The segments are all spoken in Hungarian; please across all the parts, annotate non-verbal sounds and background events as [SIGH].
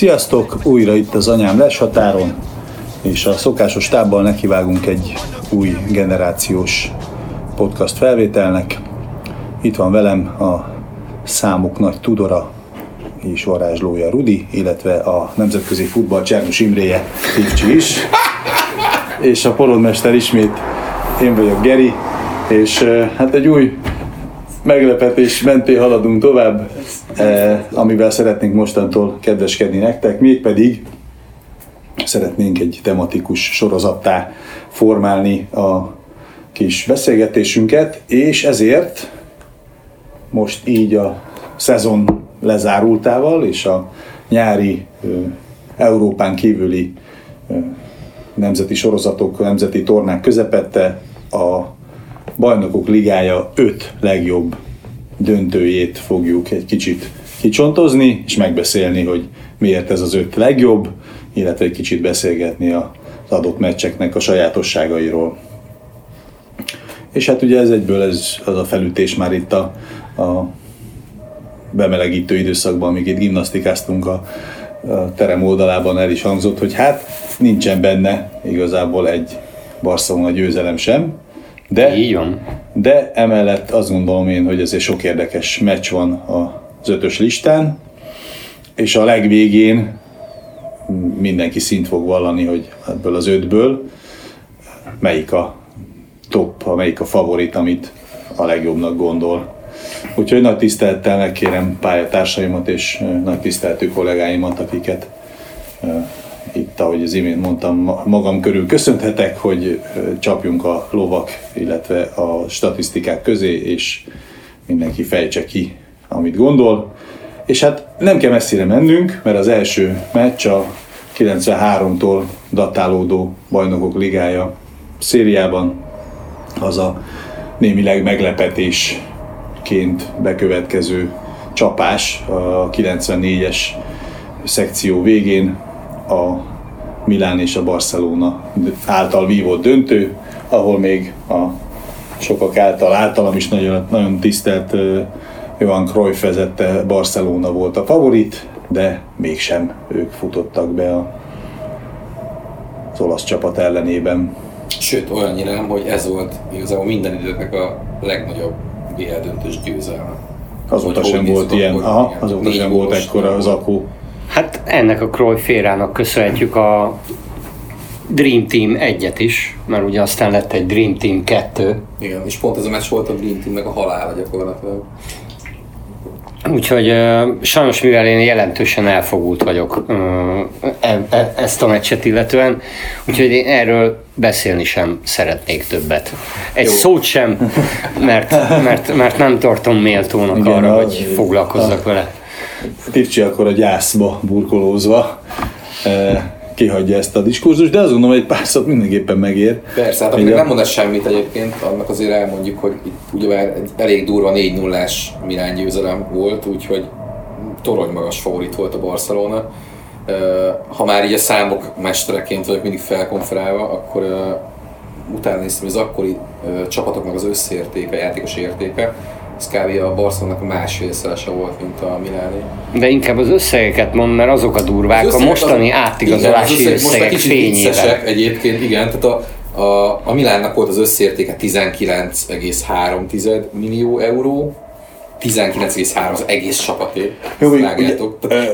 Sziasztok! Újra itt az anyám les határon, és a szokásos tábbal nekivágunk egy új generációs podcast felvételnek. Itt van velem a számuk nagy tudora és varázslója Rudi, illetve a nemzetközi futball Csernus Imréje Tivcsi is. És a porodmester ismét én vagyok Geri, és hát egy új meglepetés mentén haladunk tovább, eh, amivel szeretnénk mostantól kedveskedni nektek, mégpedig szeretnénk egy tematikus sorozattá formálni a kis beszélgetésünket, és ezért most így a szezon lezárultával és a nyári Európán kívüli nemzeti sorozatok, nemzeti tornák közepette a Bajnokok Ligája öt legjobb döntőjét fogjuk egy kicsit kicsontozni, és megbeszélni, hogy miért ez az öt legjobb, illetve egy kicsit beszélgetni az adott meccseknek a sajátosságairól. És hát ugye ez egyből ez, az a felütés már itt a, a bemelegítő időszakban, amíg itt gimnasztikáztunk a, a terem oldalában el is hangzott, hogy hát nincsen benne igazából egy Barcelona győzelem sem, de, Így van. de emellett azt gondolom én, hogy ezért sok érdekes meccs van az ötös listán, és a legvégén mindenki szint fog vallani, hogy ebből az ötből melyik a top, a melyik a favorit, amit a legjobbnak gondol. Úgyhogy nagy tisztelettel megkérem pályatársaimat és nagy tiszteltő kollégáimat, akiket itt, ahogy az imént mondtam, magam körül köszönhetek, hogy csapjunk a lovak, illetve a statisztikák közé, és mindenki fejtse ki, amit gondol. És hát nem kell messzire mennünk, mert az első meccs a 93-tól datálódó bajnokok ligája szériában az a némileg meglepetésként bekövetkező csapás a 94-es szekció végén a Milán és a Barcelona által vívott döntő, ahol még a sokak által, általam is nagyon, nagyon tisztelt Johan Cruyff vezette Barcelona volt a favorit, de mégsem ők futottak be a, az olasz csapat ellenében. Sőt, olyannyira hogy ez volt igazából minden időknek a legnagyobb BL döntős győzelme. Azóta sem volt ilyen, aha, azóta sem volt ekkora az akó. Hát ennek a Cruyff férának köszönhetjük a Dream Team egyet is, mert ugye aztán lett egy Dream Team 2. Igen, és pont ez a meccs volt a Dream Teamnek a halála gyakorlatilag. Úgyhogy uh, sajnos mivel én jelentősen elfogult vagyok uh, e, e, ezt a meccset illetően, úgyhogy én erről beszélni sem szeretnék többet. Egy Jó. szót sem, mert, mert, mert nem tartom méltónak Igen, arra, hogy foglalkozzak a, vele. Tivcsi akkor a gyászba burkolózva kihagyja ezt a diskurzust, de azt gondolom, hogy egy pár szót mindenképpen megér. Persze, hát amikor nem mondasz semmit egyébként, annak azért elmondjuk, hogy itt ugye egy elég durva 4 0 Milán győzelem volt, úgyhogy torony magas favorit volt a Barcelona. Ha már így a számok mestereként vagyok mindig felkonferálva, akkor utána néztem, hogy az akkori csapatoknak az összértéke, játékos értéke, ez kb. a Barcelonának másfélszerese volt, mint a Miláni. De inkább az összegeket mond, mert azok a durvák, az a mostani az, átigazolási igen, az összegek, összegek fényében. egyébként, igen, tehát a, a, a Milánnak volt az összértéke 19,3 millió euró, 19,3 az egész csapaté. Jó, ugye,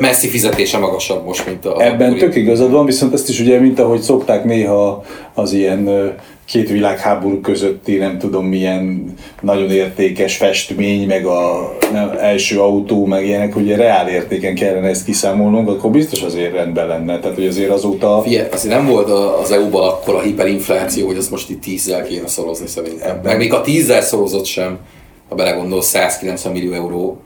Messi fizetése magasabb most, mint a... Ebben tök igazad van, viszont ezt is ugye, mint ahogy szokták néha az ilyen két világháború közötti nem tudom milyen nagyon értékes festmény, meg a nem, első autó, meg ilyenek, ugye reál értéken kellene ezt kiszámolnunk, akkor biztos azért rendben lenne. Tehát, hogy azért azóta... Figyelj, azért nem volt az EU-ban akkor a hiperinfláció, hogy azt most itt tízzel kéne szorozni szerintem. Meg még a tízzel szorozott sem, ha belegondolsz, 190 millió euró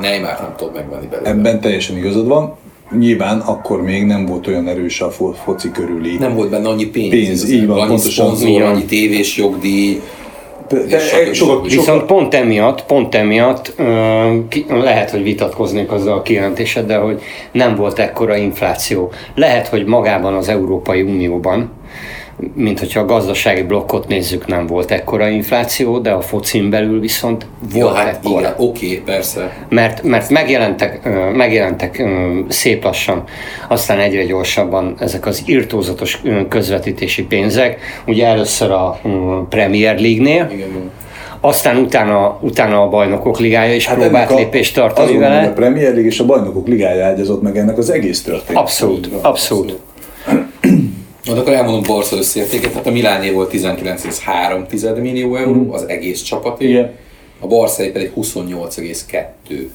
Neymar nem tudod megvenni belőle. Ebben teljesen igazad van nyilván akkor még nem volt olyan erős a foci körüli. Nem volt benne annyi pénz. Pénz, így van, annyi pontosan. Szponzor, annyi tévés jogdíj, de, de sokat, Viszont sokat... pont emiatt, pont emiatt lehet, hogy vitatkoznék azzal a kijelentéseddel, hogy nem volt ekkora infláció. Lehet, hogy magában az Európai Unióban mint hogyha a gazdasági blokkot nézzük, nem volt ekkora infláció, de a focin belül viszont volt Ja, hát ekkora. igen, oké, persze. Mert, mert megjelentek, megjelentek szép lassan, aztán egyre gyorsabban ezek az irtózatos közvetítési pénzek. Ugye először a Premier League-nél, Igen, aztán utána, utána a Bajnokok Ligája is hát próbált a- lépést tartani vele. A Premier League és a Bajnokok Ligája ágyazott meg ennek az egész történet. Abszolút, abszolút. [CLEARS THROAT] Na, de akkor elmondom Barca összértéket, tehát a Miláné volt 19,3 millió euró, az egész csapaté, Igen. a Barca pedig 28,2.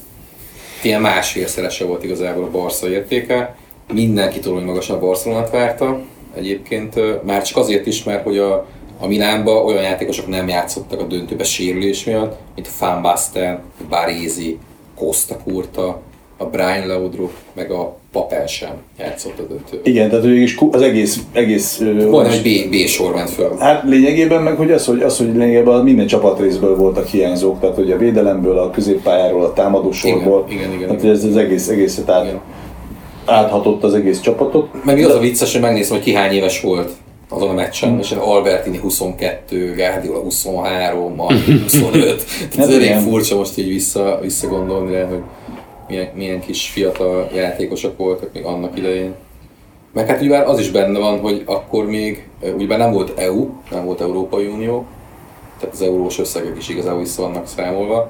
Ilyen másfélszerese volt igazából a Barca értéke, mindenki torony magasan a Barcelonát várta, egyébként már csak azért is, mert hogy a, a Milánba olyan játékosok nem játszottak a döntőbe sérülés miatt, mint a Van Basten, Barézi, Costa Curta, a Brian Laudrup, meg a Papel sem játszott a döntőbe. Igen, tehát végig is az egész, egész Majdnem egy B, B sor ment föl. Hát lényegében meg, hogy az, hogy, az, hogy lényegében minden csapatrészből voltak hiányzók, tehát hogy a védelemből, a középpályáról, a támadósorból. Igen, igen, igen, Tehát igen. ez az egész, egészet át, Igen. áthatott az egész csapatot. Meg mi az a vicces, hogy megnézem, hogy ki hány éves volt azon a meccsen, Hmm. és Albertini 22, Guardiola 23, Martin [LAUGHS] 25. Tehát Hát ez elég furcsa most így vissza, visszagondolni rá, hogy milyen, milyen kis fiatal játékosok voltak még annak idején. Meg hát ugye az is benne van, hogy akkor még, ugye nem volt EU, nem volt Európai Unió, tehát az eurós összegek is igazából vissza vannak számolva.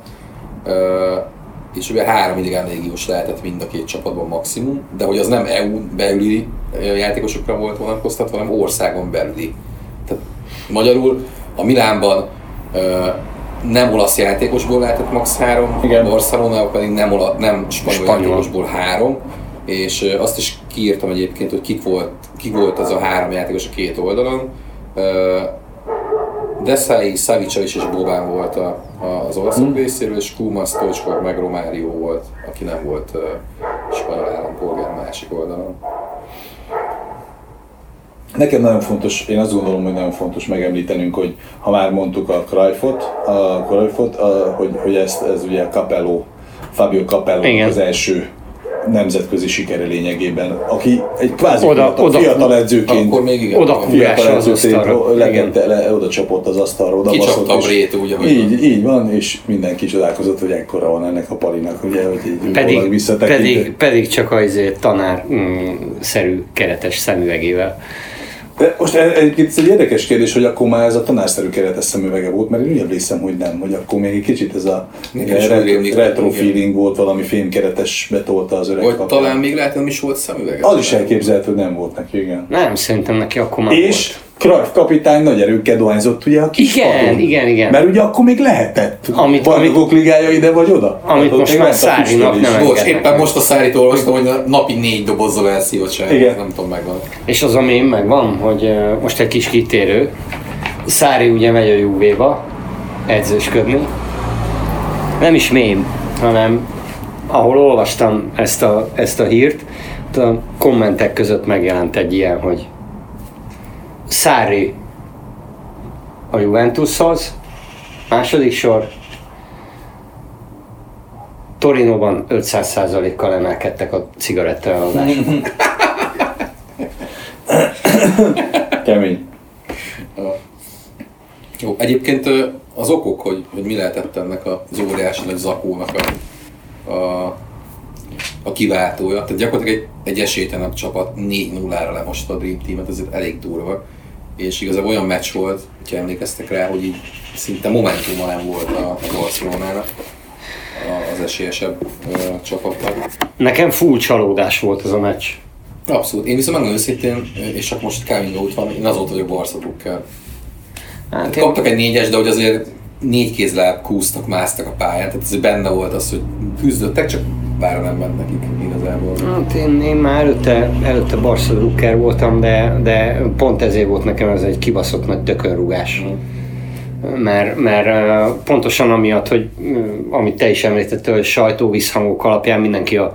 És ugye három idegen légiós lehetett mind a két csapatban maximum, de hogy az nem EU belüli játékosokra volt vonatkoztatva, hanem országon belüli. Tehát magyarul a Milánban nem olasz játékosból lehetett max. három, Igen. a Barcelona pedig nem, ola, nem spanyol, Spanyol. játékosból három, és azt is kiírtam egyébként, hogy kik volt, kik volt az a három játékos a két oldalon. Desai, Savicsavics és Bobán volt a, a, az olaszok Hmm. részéről, és Kuma, Stoichkov meg Romário volt, aki nem volt uh, spanyol állampolgár másik oldalon. Nekem nagyon fontos, én azt gondolom, hogy nagyon fontos megemlítenünk, hogy ha már mondtuk a Cruyffot, a Cruyffot a, hogy, hogy ezt, ez ugye a Capello, Fabio Capello Igen. az első nemzetközi sikere lényegében, aki egy kvázi Oda- fiatal, oda- fiatal edzőként Akkor még igen. Oda fiatal az edzőként legette, le, oda csapott az asztalra, oda Kicsapta baszott, a Brét, úgy, ahogy így, van. így van, és mindenki csodálkozott, hogy ekkora van ennek a palinak, ugye, hogy így Pedig, pedig, pedig csak az izé tanár mm, szerű keretes szemüvegével. De most e- egyébként egy érdekes kérdés, hogy akkor már ez a tanárszerű keretes szemüvege volt, mert én úgy emlékszem, hogy nem, hogy akkor még egy kicsit ez a retro, retro feeling volt, valami fémkeretes betolta az öreg Vagy kapitán. talán még lehet, nem is volt szemüvege. Az is elképzelhető, hogy nem volt neki, igen. Nem, szerintem neki akkor már És Cruyff kapitány nagy erőkkel dohányzott ugye a kis Igen, padon. igen, igen. Mert ugye akkor még lehetett. Amit- Bajnokok ligája ide vagy oda. Amit Ott most már Szárinak nem Bocs, éppen most a szárit olvastam, hogy a napi négy dobozzal elszívott se. Igen. Nem tudom, megvan. És az a mém megvan, hogy most egy kis kitérő. Szári ugye megy a Juvéba edzősködni. Nem is mém, hanem ahol olvastam ezt a, ezt a hírt, a kommentek között megjelent egy ilyen, hogy Szári a Juventushoz, második sor, Torinóban 500%-kal emelkedtek a cigarettaeladások. [COUGHS] Kemény. Jó, egyébként az okok, hogy, hogy mi lehetett ennek az óriási nagy zakónak a, a, a kiváltója. Tehát gyakorlatilag egy, egy esélytelenek csapat 4-0-ra lemosta a Dream Team-et, ez elég durva. És igazából olyan meccs volt, hogyha emlékeztek rá, hogy így szinte momentuma nem volt a, a Barcelonának, az esélyesebb ö, csapatnak. Nekem full csalódás volt ez a meccs. Abszolút. Én viszont megmondom őszintén, és csak most coming out van, én azóta vagyok Barca drukkel. Hát én, Kaptak egy négyes, de hogy azért négy kézláb kúztak, másztak a pályán, tehát ez benne volt az, hogy küzdöttek, csak bárra nem ment nekik igazából. hát én, én már előtte, előtte Barca drukker voltam, de, de pont ezért volt nekem ez egy kibaszott nagy tökönrugás. Mert, mert ö, pontosan amiatt, hogy amit te is említettél, hogy sajtóvízhangok alapján mindenki a,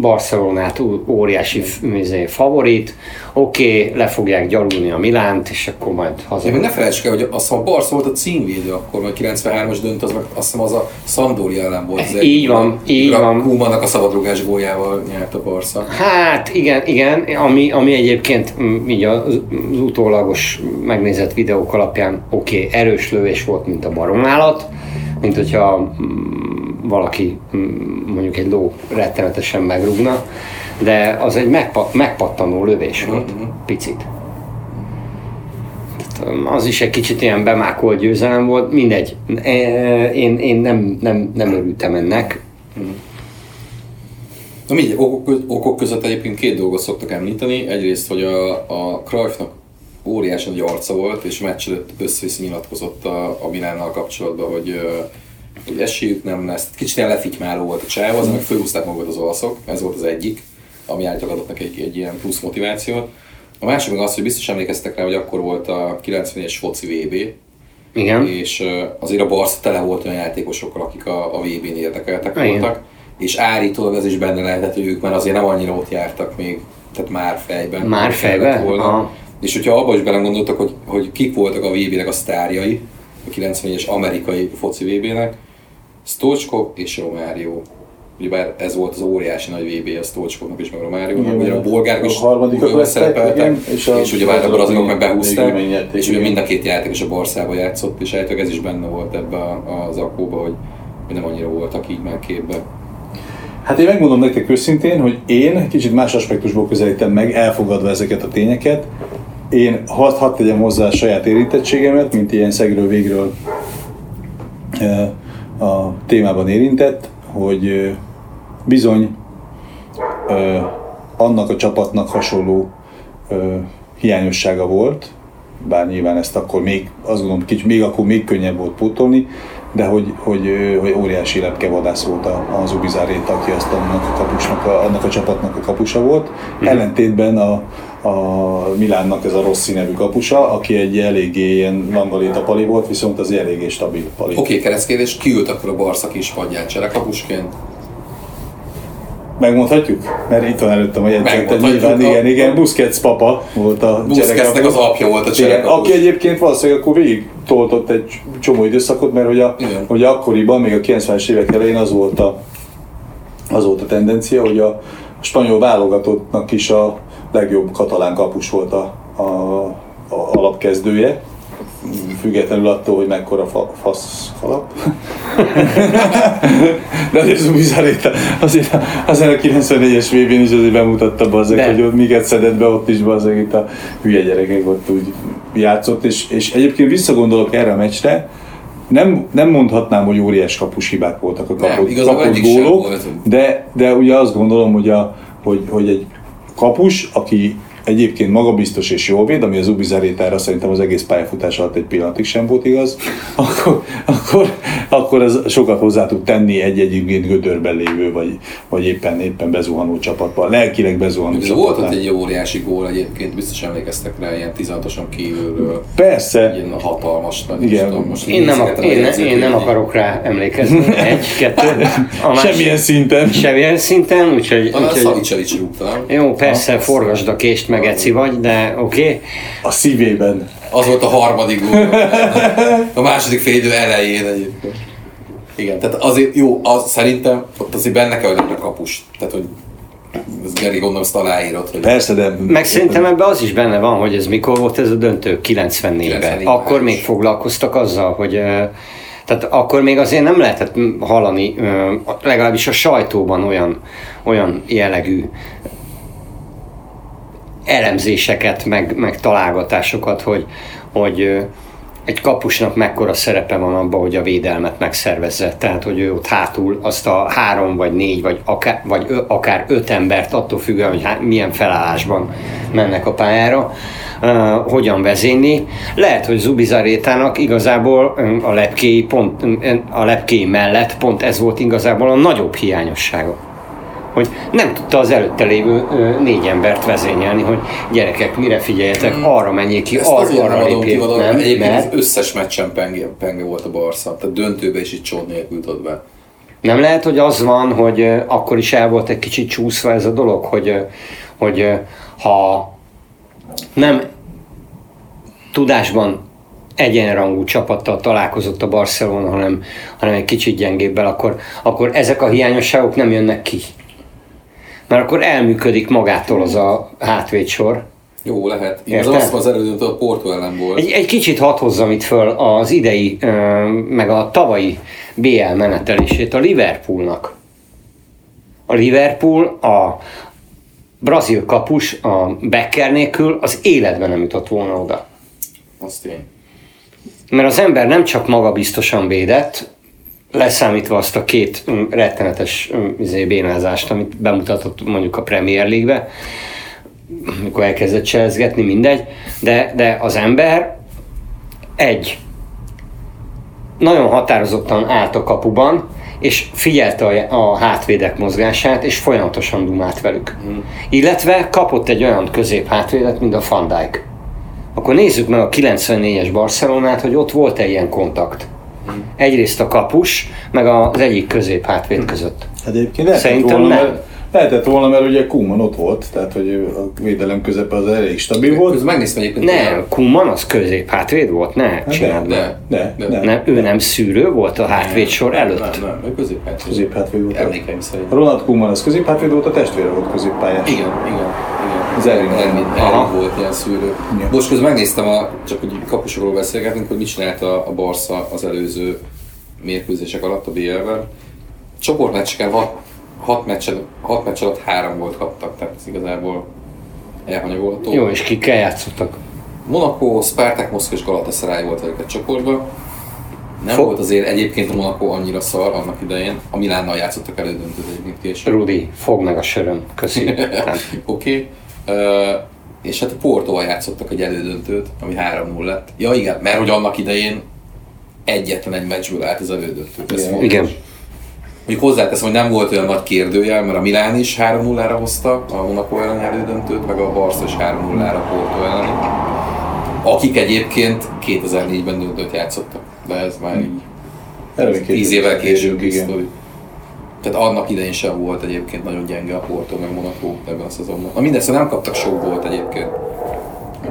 Barcelonát óriási izé, favorit, oké, okay, le fogják gyalulni a Milánt, és akkor majd haza. Ja, ne felejtsük el, hogy azt a Barca volt a címvédő akkor, mert 93-as dönt, az azt hiszem az a Sampdoria ellen volt. Az így van, így van. Kumannak a szabadrugás góljával nyert a Barca. Hát igen, igen, ami, ami egyébként mm, így az, utólagos megnézett videók alapján oké, okay, erős lövés volt, mint a baromállat, mint hogyha mm, valaki mm, mondjuk egy ló rettenetesen megrúgna, de az egy megpa- megpattanó lövés volt, mm-hmm. picit. Az is egy kicsit ilyen bemákolt győzelem volt, mindegy. E, én, én nem, nem, nem örültem ennek. Na mindegy, okok, okok között egyébként két dolgot szoktak említeni. Egyrészt, hogy a, a Cruyffnak óriási nagy arca volt, és meccs előtt össze nyilatkozott a, a Milánnal kapcsolatban, hogy hogy esélyük nem lesz. Kicsit ilyen lefitymáló volt a csáv, az, meg fölhúzták magukat az olaszok, ez volt az egyik, ami általában adott neki egy, egy ilyen plusz motivációt. A másik meg az, hogy biztos emlékeztek rá, hogy akkor volt a 90-es foci VB, igen. És azért a Barca tele volt olyan játékosokkal, akik a, a VB-n érdekeltek Igen. voltak, és állítólag ez is benne lehetett, hogy ők már azért nem annyira ott jártak még, tehát már fejben. Már fejben? Volna. És hogyha abba is belegondoltak, hogy, hogy kik voltak a VB-nek a sztárjai, a 94-es amerikai foci VB-nek, Stochkov és Romário. Ugyebár ez volt az óriási nagy VB a Stochkovnak és meg Romáriónak, ugye a bolgárok is jól szerepeltek, és, és ugye a brazilok meg behúzták, és ugye mind a két játékos a Barszába játszott, és ez is benne volt ebbe az akkóba, hogy, hogy nem annyira voltak így már képbe. Hát én megmondom nektek őszintén, hogy én kicsit más aspektusból közelítem meg, elfogadva ezeket a tényeket. Én hadd had tegyem hozzá a saját érintettségemet, mint ilyen szegről végről a témában érintett, hogy bizony annak a csapatnak hasonló hiányossága volt, bár nyilván ezt akkor még, azt gondolom, kicsit, még akkor még könnyebb volt pótolni, de hogy, hogy, hogy óriási lepkevadász volt az Ubizáréta, aki azt annak a, kapusnak, a, annak a csapatnak a kapusa volt. Mm. Ellentétben a, a Milánnak ez a Rossi nevű kapusa, aki egy eléggé ilyen langaléta pali volt, viszont az eléggé stabil pali. Oké, okay, keresztkérdés, ki ült akkor a Barca kis padján, kapusként? Megmondhatjuk? Mert itt van előttem a jegyzet. Nyilván, igen, igen, Busquets papa volt a Busquetsnek az apja volt a igen, Aki egyébként valószínűleg akkor végig toltott egy csomó időszakot, mert hogy, a, hogy akkoriban, még a 90-es évek elején az volt a, az volt a tendencia, hogy a, a spanyol válogatottnak is a legjobb katalán kapus volt a, a, a alapkezdője, függetlenül attól, hogy mekkora fa, fasz kalap. [LAUGHS] De azért Zubizaréta, azért, azért a 94-es vb n is azért bemutatta bazzeg, hogy ott miket szedett be, ott is bazzeg, itt a hülye gyerekek ott úgy játszott, és, és egyébként visszagondolok erre a meccsre, nem, nem mondhatnám, hogy óriás kapus hibák voltak a kapott, nem, kapott gólok, de, de ugye azt gondolom, hogy, a, hogy, hogy egy kapus, aki egyébként magabiztos és jól véd, ami az Ubi Zarétára szerintem az egész pályafutás alatt egy pillanatig sem volt igaz, akkor, akkor, akkor ez sokat hozzá tud tenni egy egyébként gödörben lévő, vagy, vagy éppen, éppen bezuhanó csapatban, lelkileg bezuhanó Ez volt ott egy óriási gól egyébként, biztos emlékeztek rá, ilyen 16-osan kívülről. Persze. Ilyen hatalmas, nagy Igen. Tudom, most én, nem, ak- én, ne, én nem akarok rá emlékezni. Egy, kettő. A Semmilyen szinten. Semmilyen szinten, úgyhogy... A úgyhogy Szavicevic rúgta, Jó, persze, forgasd a kést, meg eci vagy, de oké. Okay. A szívében. Az volt a harmadik gól. A második félidő elején egyébként. Igen, tehát azért jó, az, szerintem ott azért benne kell, hogy a kapus. Tehát, hogy ez Geri gondolom azt aláírod. Hogy Persze, de... Meg szerintem ebben az is benne van, hogy ez mikor volt ez a döntő? 94-ben. 94 akkor még foglalkoztak azzal, hogy tehát akkor még azért nem lehetett hallani, legalábbis a sajtóban olyan, olyan jellegű elemzéseket, meg, meg találgatásokat, hogy, hogy egy kapusnak mekkora szerepe van abban, hogy a védelmet megszervezze. Tehát, hogy ő ott hátul azt a három, vagy négy, vagy akár, vagy ö, akár öt embert, attól függően, hogy há, milyen felállásban mennek a pályára, uh, hogyan vezényli. Lehet, hogy Zubizarétának igazából a lepkéi, pont, a lepkéi mellett pont ez volt igazából a nagyobb hiányossága hogy nem tudta az előtte lévő négy embert vezényelni, hogy gyerekek, mire figyeljetek, mm. arra menjék ki, Ezt arra, arra lépjék, nem, Egyébként mert... az összes meccsen penge, penge volt a Barca, tehát döntőbe is itt csont nélkül be. Nem lehet, hogy az van, hogy ö, akkor is el volt egy kicsit csúszva ez a dolog, hogy, ö, hogy ö, ha nem tudásban egyenrangú csapattal találkozott a Barcelona, hanem, hanem egy kicsit gyengébbel, akkor, akkor ezek a hiányosságok nem jönnek ki. Mert akkor elműködik magától az a hátvédsor. Jó, lehet. Én az az elődöntő a Porto ellen volt. Egy, egy kicsit hadd hozzam itt föl az idei, meg a tavalyi BL menetelését a Liverpoolnak. A Liverpool a brazil kapus a Becker nélkül az életben nem jutott volna oda. Az tény. Mert az ember nem csak magabiztosan védett, leszámítva azt a két mm, rettenetes mm, izé, bénázást, amit bemutatott mondjuk a Premier League-be, amikor elkezdett cselezgetni, mindegy, de, de az ember egy, nagyon határozottan állt a kapuban, és figyelte a, a hátvédek mozgását, és folyamatosan dumált velük. Illetve kapott egy olyan közép hátvédet, mint a Van Dijk. Akkor nézzük meg a 94-es Barcelonát, hogy ott volt-e ilyen kontakt. Egyrészt a kapus, meg az egyik közép hátvéd között. Hát egyébként lehetett Szerintem volna, nem. mert, lehetett volna, mert ugye Kuman ott volt, tehát hogy a védelem közepe az elég stabil volt. Közben megnéztem egyébként. Nem, Kuman az közép hátvéd volt, ne Hát csináld de, meg. de, de. Nem, ő nem szűrő volt a hátvéd sor előtt. Nem, nem, ő középhátvéd. Középhátvéd volt. Emlékeim szerint. Ronald Koeman az középhátvéd volt, a testvére volt középpályás. Igen, igen, igen. Az Aha. Ervin volt ilyen szűrő. Igen. Most közben megnéztem, a, csak hogy kapusokról beszélgetünk, hogy mit csinált a, a Barca az előző mérkőzések alatt a BL-ben. Csoportmeccseken hat, hat, meccsen, hat meccs alatt három volt kaptak, tehát ez igazából elhanyagolható. Jó, és kikkel játszottak? Monaco, Spartak, Moszkva és Galatasaray volt őket csoportban. Nem Fo- volt azért egyébként a Monaco annyira szar annak idején. A Milánnal játszottak elődöntőt egyébként később. Rudi, fogd meg a söröm. Köszi. [LAUGHS] Oké. Okay. És hát a Portóval játszottak egy elődöntőt, ami 3-0 lett. Ja igen, mert hogy annak idején egyetlen egy meccsből állt az elődöntőt. Ez Igen. Igen. Mondjuk hozzáteszem, hogy nem volt olyan nagy kérdőjel, mert a Milán is 3-0-ra hozta a Monaco elleni elődöntőt, meg a Barca is 3-0-ra a Porto elleni. Akik egyébként 2004-ben döntőt játszottak. De ez már így Erre még 10 évvel később igen. igen. Tehát annak idején sem volt egyébként nagyon gyenge a Porto meg Monaco ebben a szezonban. Na mindezt nem kaptak sok volt egyébként.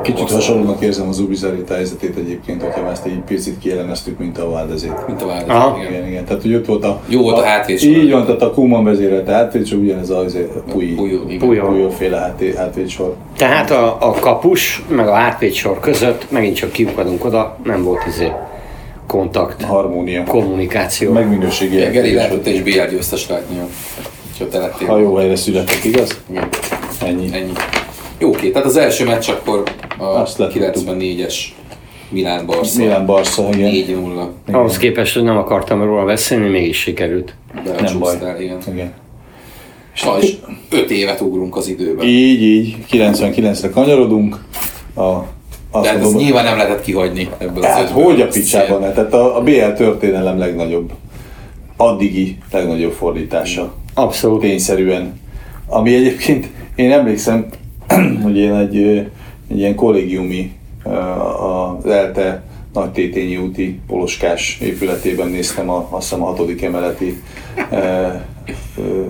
Kicsit hasonlónak érzem az Ubizarita helyzetét egyébként, hogyha már ezt egy picit kielemeztük, mint a Valdezét. Mint a. Valdez. Igen. Igen, igen. Tehát, hogy ott volt a... Jó volt a hátvédsor. Így van, tehát a Kuman vezérelte hátvédsor, ugyanez a, az a Puyi. Puyol, igen. Puyol. Puyol féle háté- hátvédsor. Tehát a, a kapus, meg a hátvéd sor között megint csak kiukadunk oda, nem volt izé kontakt, Harmónia. kommunikáció. Meg minőségi Igen, Geri elképzelés. lehetett és BL győztes látni, ha te lettél. Ha jó helyre születtek, igaz? Igen. Ennyi. Ennyi. Jó, oké, tehát az első meccs akkor a Azt letudtuk. 94-es Milán Barca. Milán Barca, igen. 4-0. Ahhoz képest, hogy nem akartam róla beszélni, mégis sikerült. Nem baj. Igen. igen. És 5 évet ugrunk az időben. Így, így, 99-re kanyarodunk. A, azt De hát ezt mondom, nyilván nem lehetett kihagyni ebből Hát az ötből. hogy a picsában? Tehát a, a BL történelem legnagyobb, addigi legnagyobb fordítása. Abszolút. Tényszerűen. Ami egyébként, én emlékszem, [CLEARS THROAT] hogy én egy, egy ilyen kollégiumi, az ELTE nagy tétényi úti poloskás épületében néztem a, azt hiszem a hatodik emeleti ö, ö,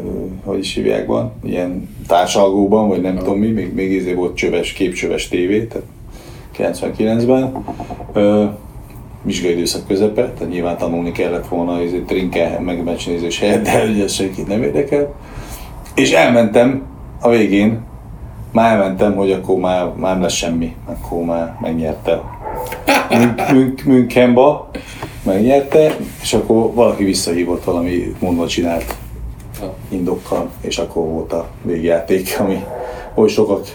hogy is hívják van, ilyen társalgóban, vagy nem tudom mi, még, még izé volt csöves, képcsöves tévé, tehát 99-ben. Ö, vizsgai időszak közepe, tehát nyilván tanulni kellett volna ez egy trinke, meg meccsnézés helyett, de ugye senkit nem érdekel. És elmentem a végén, már elmentem, hogy akkor már, már nem lesz semmi, akkor már megnyerte. Mün- Mün- Münchenba megnyerte, és akkor valaki visszahívott valami mondva csinált indokkal, és akkor volt a végjáték, ami oly sokak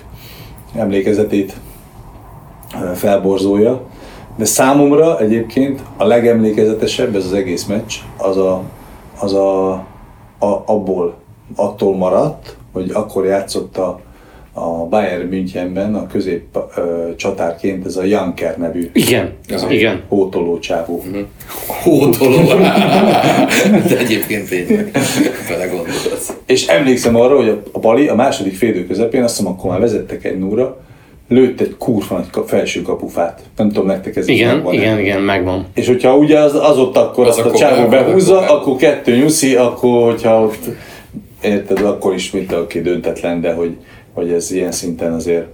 emlékezetét felborzolja. De számomra egyébként a legemlékezetesebb ez az egész meccs, az a, az a, a abból, attól maradt, hogy akkor játszott a, a Bayern Münchenben a közép ö, csatárként ez a Janker nevű Igen, Ja. igen. hótoló csávó. Hótoló. De egyébként tényleg. És emlékszem arra, hogy a, a Bali a második félidő közepén, azt hiszem akkor már vezettek egy núra, lőtt egy kurva nagy felső kapufát. Nem tudom, nektek ez is Igen, megvan-e. igen, igen, megvan. És hogyha ugye az, az ott akkor Az azt a akkor csávó be- behúzza, be- akkor kettő nyuszi, akkor hogyha ott érted, akkor is mint aki döntetlen, de hogy, hogy ez ilyen szinten azért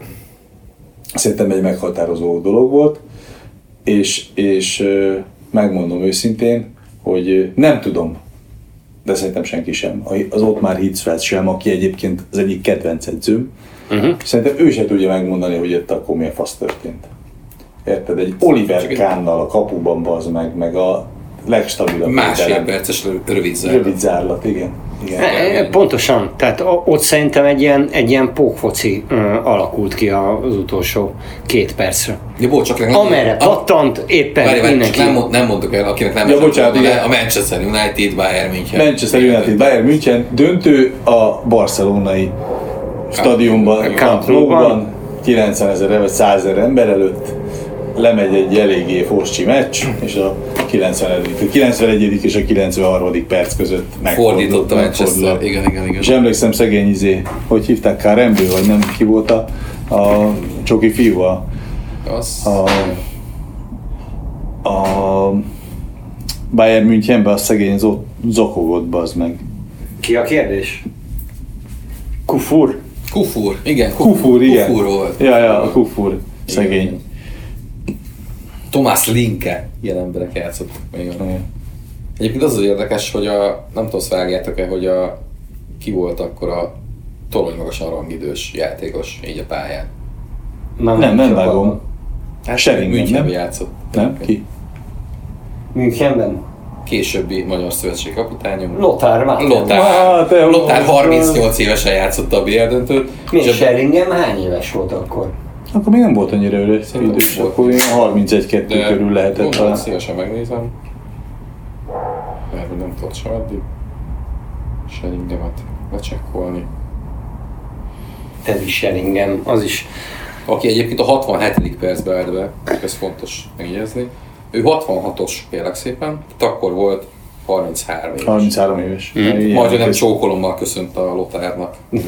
szerintem egy meghatározó dolog volt, és, és megmondom őszintén, hogy nem tudom, de szerintem senki sem. Az ott már Hitzfeld sem, aki egyébként az egyik kedvenc edzőm, uh-huh. szerintem ő se tudja megmondani, hogy itt akkor milyen fasz történt. Érted? Egy Oliver Kánnal a kapuban bazd meg, meg a legstabilabb Másfél perces rö- rövid zár. Rövid zárlat, igen. igen. E, e, Pontosan, tehát ott szerintem egy ilyen, egy ilyen pókfoci ö, alakult ki az utolsó két percre. Ja, bocs, csak nem, Amerre a, pattant, éppen várj, várj, mindenki. nem, nem mondok el, akinek nem Ja, bocsánat, igen. a Manchester United, Bayern München. Manchester United, Bayern München döntő a barcelonai stadionban, Camp Nou-ban, 90 ezer vagy 100 ezer ember előtt lemegy egy eléggé foscsi meccs, és a 90. a 91. és a 93. perc között megfordult. Fordított a Manchester. Igen, igen, igen. És emlékszem szegény izé, hogy hívták Kárembő, vagy nem ki volt a, a csoki fiú, a, Az, a, a Bayern Münchenben a szegény zo- zokogott, bazd meg. Ki a kérdés? Kufur? Kufur, igen. Kufur, igen. Kufur volt. Ja, ja, a Kufur, szegény. Tomás Linke ilyen emberek játszottak még. Igen. Egyébként az az érdekes, hogy a, nem tudom, vágjátok-e, hogy a, ki volt akkor a torony magasan rangidős játékos így a pályán. Nem, nem vágom. Hát nem? játszott. Nem? Ki? Münchenben? Későbbi magyar szövetség kapitányom. Lothar Matthäus. Lothar, te Lothar jó. 38 évesen játszotta a BL döntőt. Mi és a- Sheringham hány éves volt akkor? Akkor még nem volt annyira öreg idős, volt. akkor ilyen 31-2 de körül lehetett gondolom, talán. szívesen megnézem. Mert hogy nem tudott sem addig. Sheringhamet lecsekkolni. Teddy Sheringham, az is. Aki egyébként a 67. percbe állt be, ez fontos megjegyezni. Ő 66-os, kérlek szépen, akkor volt 33 éves. 33 éves. Mm. Ilyen Majd ő nem csókolommal köszönt a Lotárnak. [LAUGHS]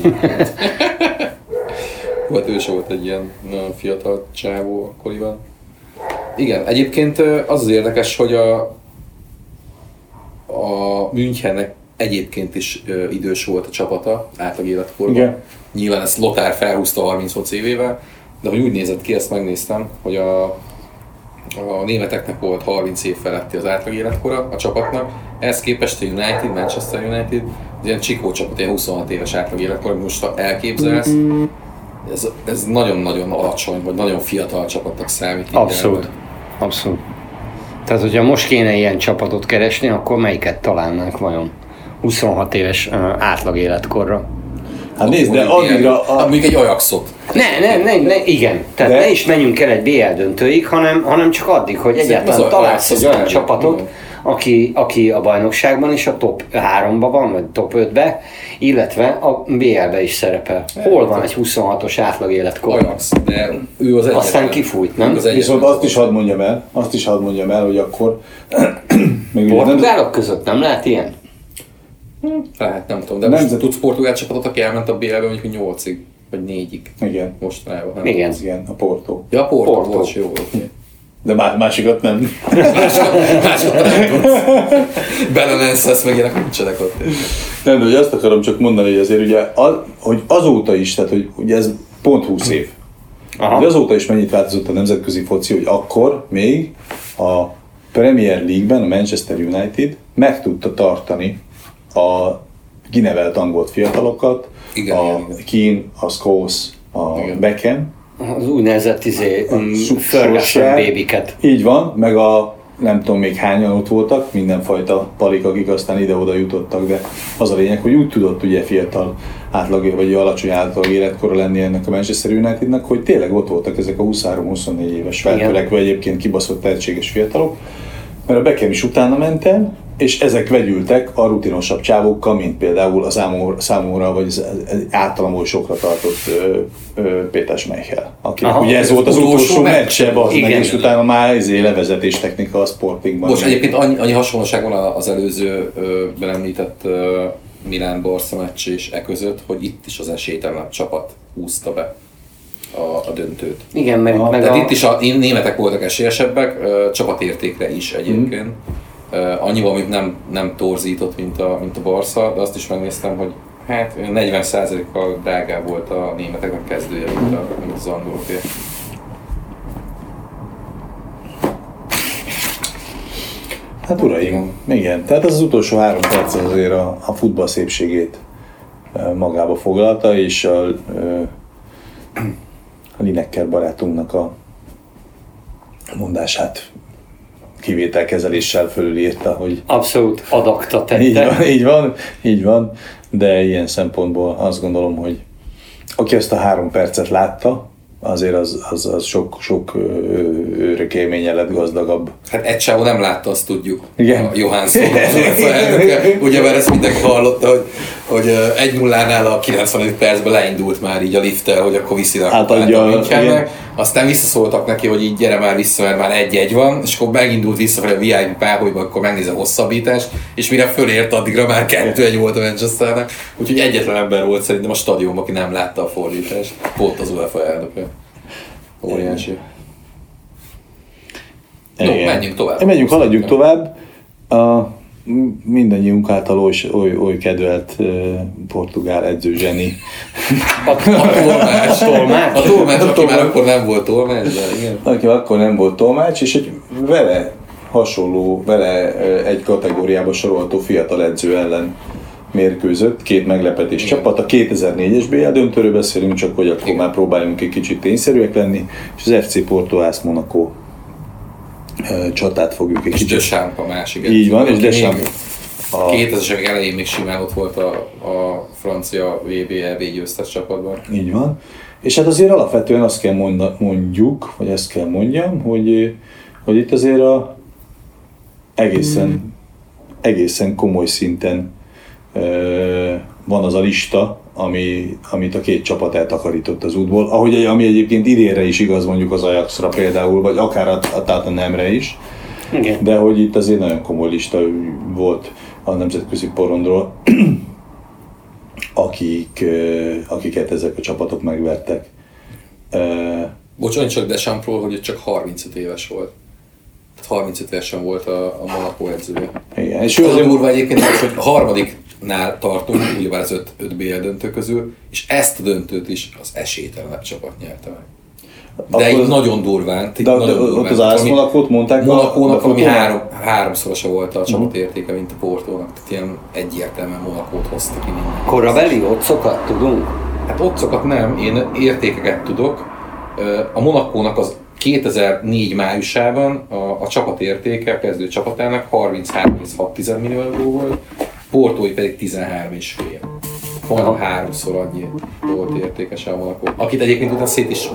volt ő se volt egy ilyen nagyon fiatal csávó akkoriban. Igen, egyébként az az érdekes, hogy a, a Münchennek egyébként is ö, idős volt a csapata átlag életkorban. Igen. Nyilván ezt Lotár felhúzta 38 évével, de hogy úgy nézett ki, ezt megnéztem, hogy a, a németeknek volt 30 év feletti az átlag életkora a csapatnak, ehhez képest a United, Manchester United, az ilyen csikó csapat, ilyen 26 éves átlag életkor, amit most elképzelsz, ez, ez nagyon-nagyon alacsony, vagy nagyon fiatal csapatnak számít. Abszolút. igazából. Abszolút. Tehát, hogyha most kéne ilyen csapatot keresni, akkor melyiket találnánk vajon? 26 éves átlag életkorra. Hát nézd, de addigra... hát A, Mondjuk egy Ajaxot. Ne, ne, ne, ne igen. Tehát De- ne is menjünk el egy BL döntőig, hanem, hanem csak addig, hogy egyáltalán az találsz egy olyan csapatot, aki, aki a bajnokságban is a top 3-ba van, vagy top 5-be, illetve a BL-be is szerepel. Hol van egy 26-os átlag életkor? Ajax, de ő az egyetlen. Aztán kifújt, nem? Az viszont azt is hadd mondjam el, azt is hadd mondjam el, hogy akkor... [CLEARS THROAT] Portugálok között nem lehet ilyen? Lehet, nem tudom, de Nemzet- most tudsz portugál csapatot, aki elment a BL-be mondjuk 8-ig, vagy 4-ig igen, mostanában. Nem? Igen. igen, a Porto. Ja, a Porto, Porto. Porto. jó, oké. De má- másikat nem. Másokat nem tudsz. Belenenszesz, meg ilyenek nincsenek ott. Nem, de hogy azt akarom csak mondani, hogy azért ugye, az, hogy azóta is, tehát hogy ugye ez pont 20 év. Aha. Hogy azóta is mennyit változott a nemzetközi foci, hogy akkor még a Premier League-ben a Manchester United meg tudta tartani a kinevelt angol fiatalokat, Igen, a igen. Keane, a Scholes, a Igen. Beckham, Az úgynevezett izé, Su- Ferguson babyket. Így van, meg a nem tudom még hányan ott voltak, mindenfajta palik, akik aztán ide-oda jutottak, de az a lényeg, hogy úgy tudott ugye fiatal átlag, vagy alacsony átlag életkora lenni ennek a Manchester Unitednek, hogy tényleg ott voltak ezek a 23-24 éves feltörekvő egyébként kibaszott tehetséges fiatalok, mert a Beckham is utána ment el, és ezek vegyültek a rutinosabb csávókkal, mint például a számomra, vagy az, általam oly sokra tartott ö, ö, Péter Schmeichel, akinek Aha, ugye ez volt az utolsó utolsó meccs. meccse, az meg, Igen. és utána már ezé levezetés technika a Sportingban. Most egyébként annyi, annyi hasonlóság van az előző ö, belemlített ö, Milán Barca meccs és e között, hogy itt is az esélytelenebb csapat húzta be. a, a döntőt. Igen, meg, Aha, meg Tehát a, itt is a németek voltak esélyesebbek, ö, csapatértékre is egyébként. Ö, Annyival, amit nem, nem torzított, mint a, mint a Barca, de azt is megnéztem, hogy hát olyan 40%-kal drágább volt a németeknek kezdője, mint, a, mint az angoloké. Hát uraim, igen. Tehát az, az utolsó három perc azért a, a futball szépségét magába foglalta, és a, a Lineker barátunknak a mondását kivételkezeléssel fölülírta, hogy abszolút adakta így tette. van, így van, így van, de ilyen szempontból azt gondolom, hogy aki ezt a három percet látta, azért az, az, az sok, sok őrökélménye lett gazdagabb. Hát egy csávó nem látta, azt tudjuk. Igen. A Johansson. [LAUGHS] Ugye már ezt mindenki hallotta, hogy, hogy egy nullánál a 95 percben leindult már így a lifttel, hogy akkor viszi a Átadja, kupát a Münchennek. Aztán visszaszóltak neki, hogy így gyere már vissza, mert már egy-egy van, és akkor megindult visszafelé a VIP páholyba, akkor megnézi a hosszabbítást, és mire fölért, addigra már kettő-egy volt a Manchesternek. Úgyhogy egyetlen ember volt szerintem a stadionban, aki nem látta a fordítást. Pont az UEFA elnöke. Óriási. Igen. menjünk tovább. Menjünk, haladjunk tovább. A mindannyiunk által oly, oly, oly kedvelt uh, portugál edző zseni. A, a tolmács. Tolmács? A tolmács, aki tolmács. már akkor nem volt tolmács, de igen. Aki akkor nem volt tolmács, és egy vele hasonló, vele egy kategóriába sorolható fiatal edző ellen mérkőzött, két meglepetés Igen. csapat. A 2004-es BL döntőről beszélünk, csak hogy akkor Igen. már próbáljunk egy kicsit tényszerűek lenni, és az FC Porto AS Monaco csatát fogjuk egy És kicsit. Deschamps a másik. Így van, és Deschamps A a- 2000-es évek elején még simán ott volt a, a francia VB LB győztes csapatban. Így van. És hát azért alapvetően azt kell monda, mondjuk, vagy ezt kell mondjam, hogy, hogy itt azért a egészen, egészen komoly szinten ö, van az a lista, ami, amit a két csapat eltakarított az útból, ahogy, ami egyébként idénre is igaz mondjuk az Ajaxra például, vagy akár a, a Tottenhamre is, Igen. de hogy itt azért nagyon komoly lista volt a nemzetközi porondról, akik, akiket ezek a csapatok megvertek. Ö, Bocs, annyi csak Deschampsról, hogy csak 35 éves volt. Tehát 35 évesen volt a, a Monaco edzője. Igen, és ő azért, durva egyébként, az, hogy a harmadiknál tartunk, ugyebár az öt, öt BL döntő közül, és ezt a döntőt is az esélytelenebb csapat nyerte meg. De Akkor így nagyon durván. de, de, ott az AS Monakót mondták, Monakónak a valami három, háromszorosa volt a csapatértéke, mint a Portónak. Tehát ilyen egyértelműen Monakót hozta ki minden. Korabeli otcokat tudunk? Hát otcokat nem, én értékeket tudok. A Monakónak az 2004 májusában a, a csapatértéke, a kezdő csapatának 33,6 millió euró volt, Portói pedig 13,5. Majdnem háromszor annyi volt értékes a Monakó. Akit egyébként utána szét is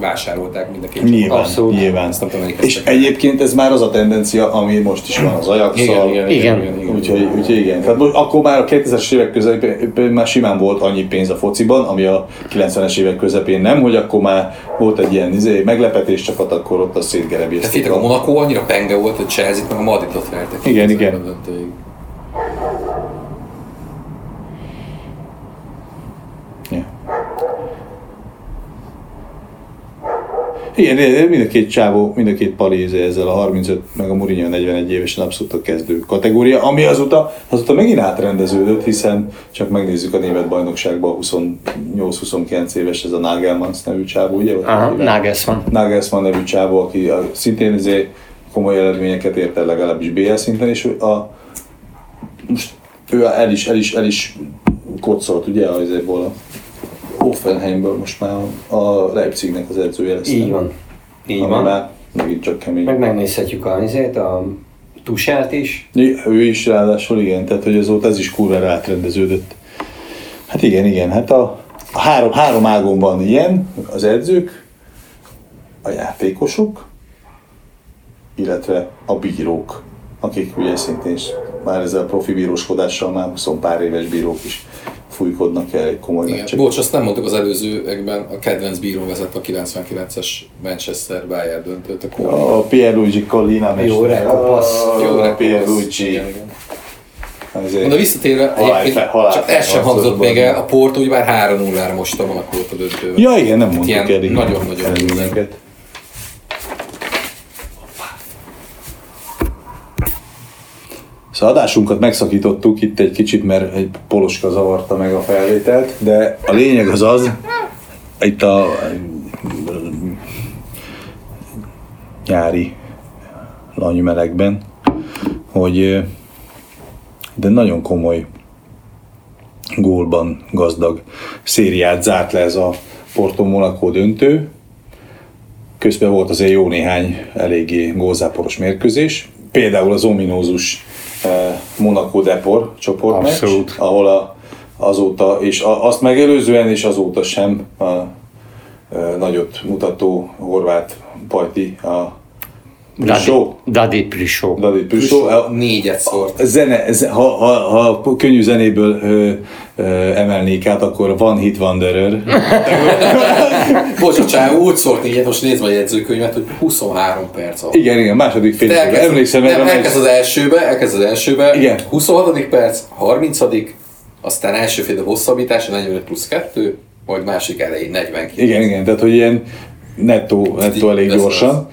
vásárolták mind a két. Nyilván, Abszolút. nyilván. Ezt nem tudom, És egyébként ez már az a tendencia, ami most is van az ajax Igen, igen, igen, Igen. igen, igen, Úgyhogy, úgyhogy igen. Tehát most, akkor már a 2000-es évek közepén már simán volt annyi pénz a fociban, ami a 90-es évek közepén nem, hogy akkor már volt egy ilyen izé, meglepetés csapat, akkor ott a Tehát szétgerebézték. hittek, a Monaco annyira penge volt, hogy Chelsea-t meg a Madridot vertek. Igen, igen. Igen, de- de mind a két csávó, mind a két pali izé ezzel a 35, meg a Mourinho 41 évesen abszolút a kezdő kategória, ami azóta, azóta megint átrendeződött, hiszen csak megnézzük a német bajnokságban 28-29 éves ez a Nagelmans nevű csávó, ugye? Aha, Nagelsmann. Nagelsmann nevű csávó, aki a, szintén izé komoly eredményeket ért el legalábbis BL szinten, és a, most ő el is, el is, el is kocolt, ugye, azért a Offenheimből most már a Leipzignek az edzője lesz. Így van. Így van. Már megint csak kemény. Meg megnézhetjük a, izét, a Tuselt is. Ő is ráadásul igen, tehát hogy azóta ez is kurva átrendeződött. Hát igen, igen, hát a, a három, három ágon van ilyen, az edzők, a játékosok, illetve a bírók, akik ugye szintén is már ezzel a profi bíróskodással már 20 pár éves bírók is fújkodnak el egy komoly Igen. meccset. Bocs, azt nem mondtuk az előzőekben, a kedvenc bíró vezet a 99-es Manchester Bayern döntőt. A Cornell. A Pierluigi Collina Jó, rekopasz. A Jó, Pierluigi. Pierluigi. Igen, igen. ezért De visszatérve, halál- egyébként halál- csak ez sem hangzott még el, a Porto ugye már 3-0-ra most a Monakót a döntőben. Ja, igen, nem mondtuk Ilyen el. igen, nagyon-nagyon Szóval adásunkat megszakítottuk itt egy kicsit, mert egy poloska zavarta meg a felvételt, de a lényeg az az, itt a nyári lanymelegben, hogy de nagyon komoly gólban gazdag szériát zárt le ez a Porto Monaco döntő. Közben volt azért jó néhány eléggé gólzáporos mérkőzés. Például az ominózus Monaco Depor csoportmeccs, Abszolút. ahol a, azóta, és a, azt megelőzően és azóta sem a, a nagyot mutató horvát pajti, a Prisó. Dadi Prisó. David Prisó. Négyet szórt. Zene, ze- ha, ha, ha könnyű zenéből ö, ö, emelnék át, akkor van hit Wanderer. [LAUGHS] Bocs, a csávó úgy szólt négyet, most nézd meg a jegyzőkönyvet, hogy 23 perc alatt. Igen, igen, második fél elkezd, Emlékszem nem, erre. a elkezd az elsőbe, elkezd az elsőbe, Igen. 26. perc, 30. aztán első fél hosszabbítás, 45 plusz 2, majd másik elején 49. Igen, igen, tehát hogy ilyen nettó, nettó elég gyorsan.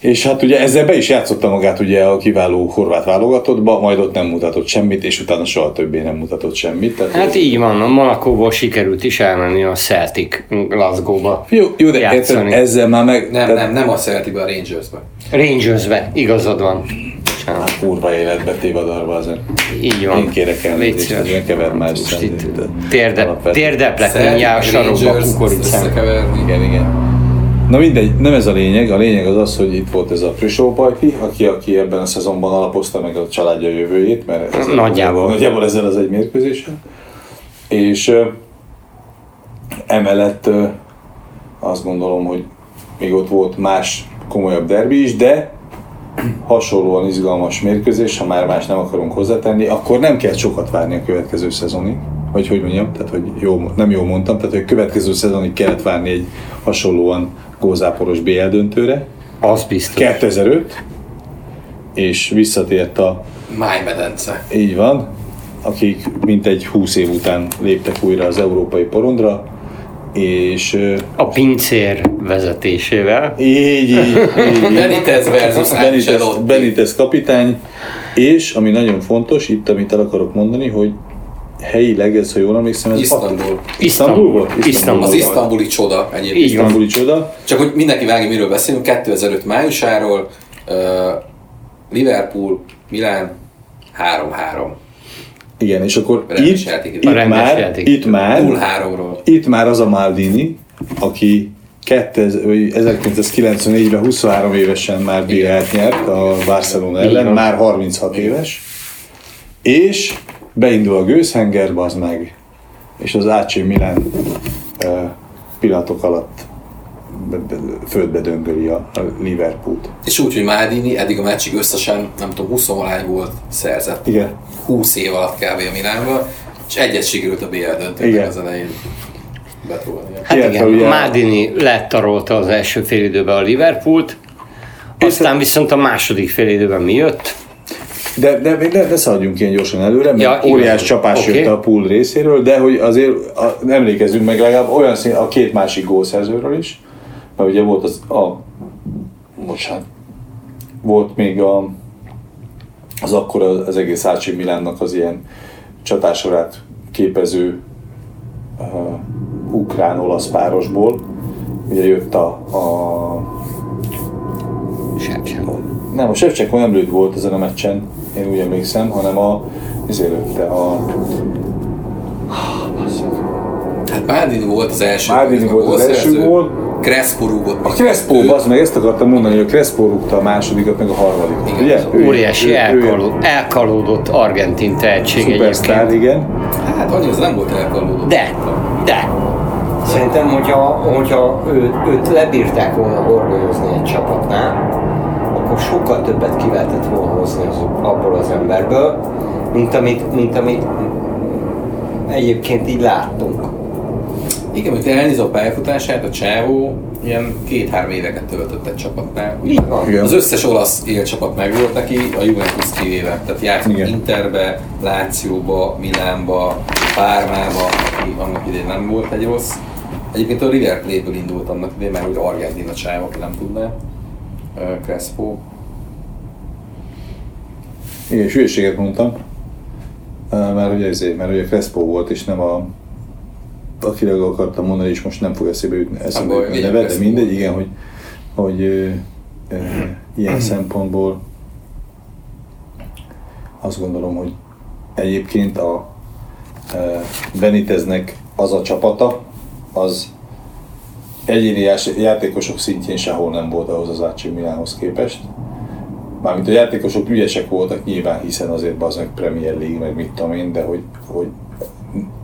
És hát ugye ezzel be is játszotta magát ugye a kiváló horvát válogatottba, majd ott nem mutatott semmit, és utána soha többé nem mutatott semmit. Tehát Hát így van, a Monakóból sikerült is elmenni a Celtic Glasgow-ba. jó, jó, de játszani. ezzel már meg... Nem, tehát- nem, nem a Celtic-be, a Rangersbe. Rangersbe, igazad van. Bocsánat. Kurva életbe tévadarva ezen. Így van. Én kérek elnézést, hogy keverd más Most szem- itt de- térde, Celtic, mindjárt sarokba összekeverni. Igen, igen. Na mindegy, nem ez a lényeg, a lényeg az az, hogy itt volt ez a Prisó Pajti, aki, aki ebben a szezonban alapozta meg a családja jövőjét, mert ez Nagyjából. nagyjából ezzel az egy mérkőzéssel. És ö, emellett ö, azt gondolom, hogy még ott volt más komolyabb derbi is, de hasonlóan izgalmas mérkőzés, ha már más nem akarunk hozzátenni, akkor nem kell sokat várni a következő szezonig. Vagy hogy mondjam, tehát hogy jó, nem jól mondtam, tehát hogy a következő szezonig kellett várni egy hasonlóan gózáporos BL döntőre. Az biztos. 2005, és visszatért a, Májmedence. így van, akik mintegy 20 év után léptek újra az európai porondra, és A pincér vezetésével. így, így, így. [LAUGHS] Benitez versus Benitez. Benitez kapitány, és ami nagyon fontos, itt amit el akarok mondani, hogy helyileg ez, ha jól emlékszem, ez Isztambul. Isztambul volt? Isztambul. Az volt. isztambuli csoda egyébként. Isztambuli csoda. Csak hogy mindenki vágja, miről beszélünk, 2005 májusáról, uh, Liverpool, Milán, 3-3. Igen, és akkor itt, játék. itt, már, játék. itt már 0-3-ról. itt már az a Maldini, aki 2000 vagy 1994-ben 23 évesen már BL-t nyert a Barcelona ellen, már 36 éves, és beindul a gőzhenger, az meg, és az AC Milan uh, pillanatok alatt be- be- földbe döngöli a, a Liverpoolt. És úgy, hogy Maldini eddig a meccsig összesen, nem tudom, 20 valány volt szerzett. Igen. 20 év alatt kb. a Milánba, és egyet sikerült a BL döntőnek Igen. az elején betolni. Hát Illetve igen, ugye- Mádini lettarolta az első félidőben a Liverpoolt, aztán viszont a második félidőben mi jött? De, de, de, de szaladjunk ilyen gyorsan előre, mert Ja, óriás igaz. csapás Oké. jött a pool részéről, de hogy azért a, emlékezzünk meg legalább olyan szín, a két másik gólszerzőről is, mert ugye volt az a, bocsánat, volt még a, az akkor az egész AC Milánnak az ilyen csatásorát képező uh, ukrán-olasz párosból, ugye jött a, a Sem, sem. nem, a Shevchenko nem lőtt volt ezen a meccsen, én úgy emlékszem, hanem a ezért lőtte a Hát Maldini volt az első. Maldini a volt az gólszerző. első gól. Crespo rúgott. a Crespo, az meg ezt akartam mondani, hogy a Crespo rúgta a másodikat, meg a harmadikat. Igen, ugye? az Ő- Óriási ő- ő- elkaló, elkalódott argentin tehetség Szupersztár, igen. Hát annyira az nem volt elkallódott. De, de. Szerintem, hogyha, hogyha ő, őt lebírták volna horgolyozni egy csapatnál, sokkal többet ki lehetett volna hozni az, abból az emberből, mint amit, mint amit egyébként így láttunk. Igen, amikor elnézem a pályafutását, a csávó ilyen két-három éveket töltött egy csapatnál. Igen. Az összes olasz élcsapat meg volt neki, a Juventus kivéve. Tehát játszott Igen. Interbe, Lációba, Milánba, Pármába, aki annak idején nem volt egy rossz. Egyébként a River Plate-ből indult annak idején, mert úgy Argentina csáv, aki nem tudná. Crespo. Igen, és hülyeséget mondtam, mert ugye ezért, mert ugye Crespo volt, és nem a akire akartam mondani, és most nem fog eszébe jutni, eszembe baj, jutni a neve, de mindegy, volt. igen, hogy, hogy ö, ö, ilyen [CLEARS THROAT] szempontból azt gondolom, hogy egyébként a ö, Beniteznek az a csapata, az egyéni játékosok szintjén sehol nem volt ahhoz az AC Milánhoz képest. Mármint a játékosok ügyesek voltak nyilván, hiszen azért az meg Premier League, meg mit tudom én, de hogy, hogy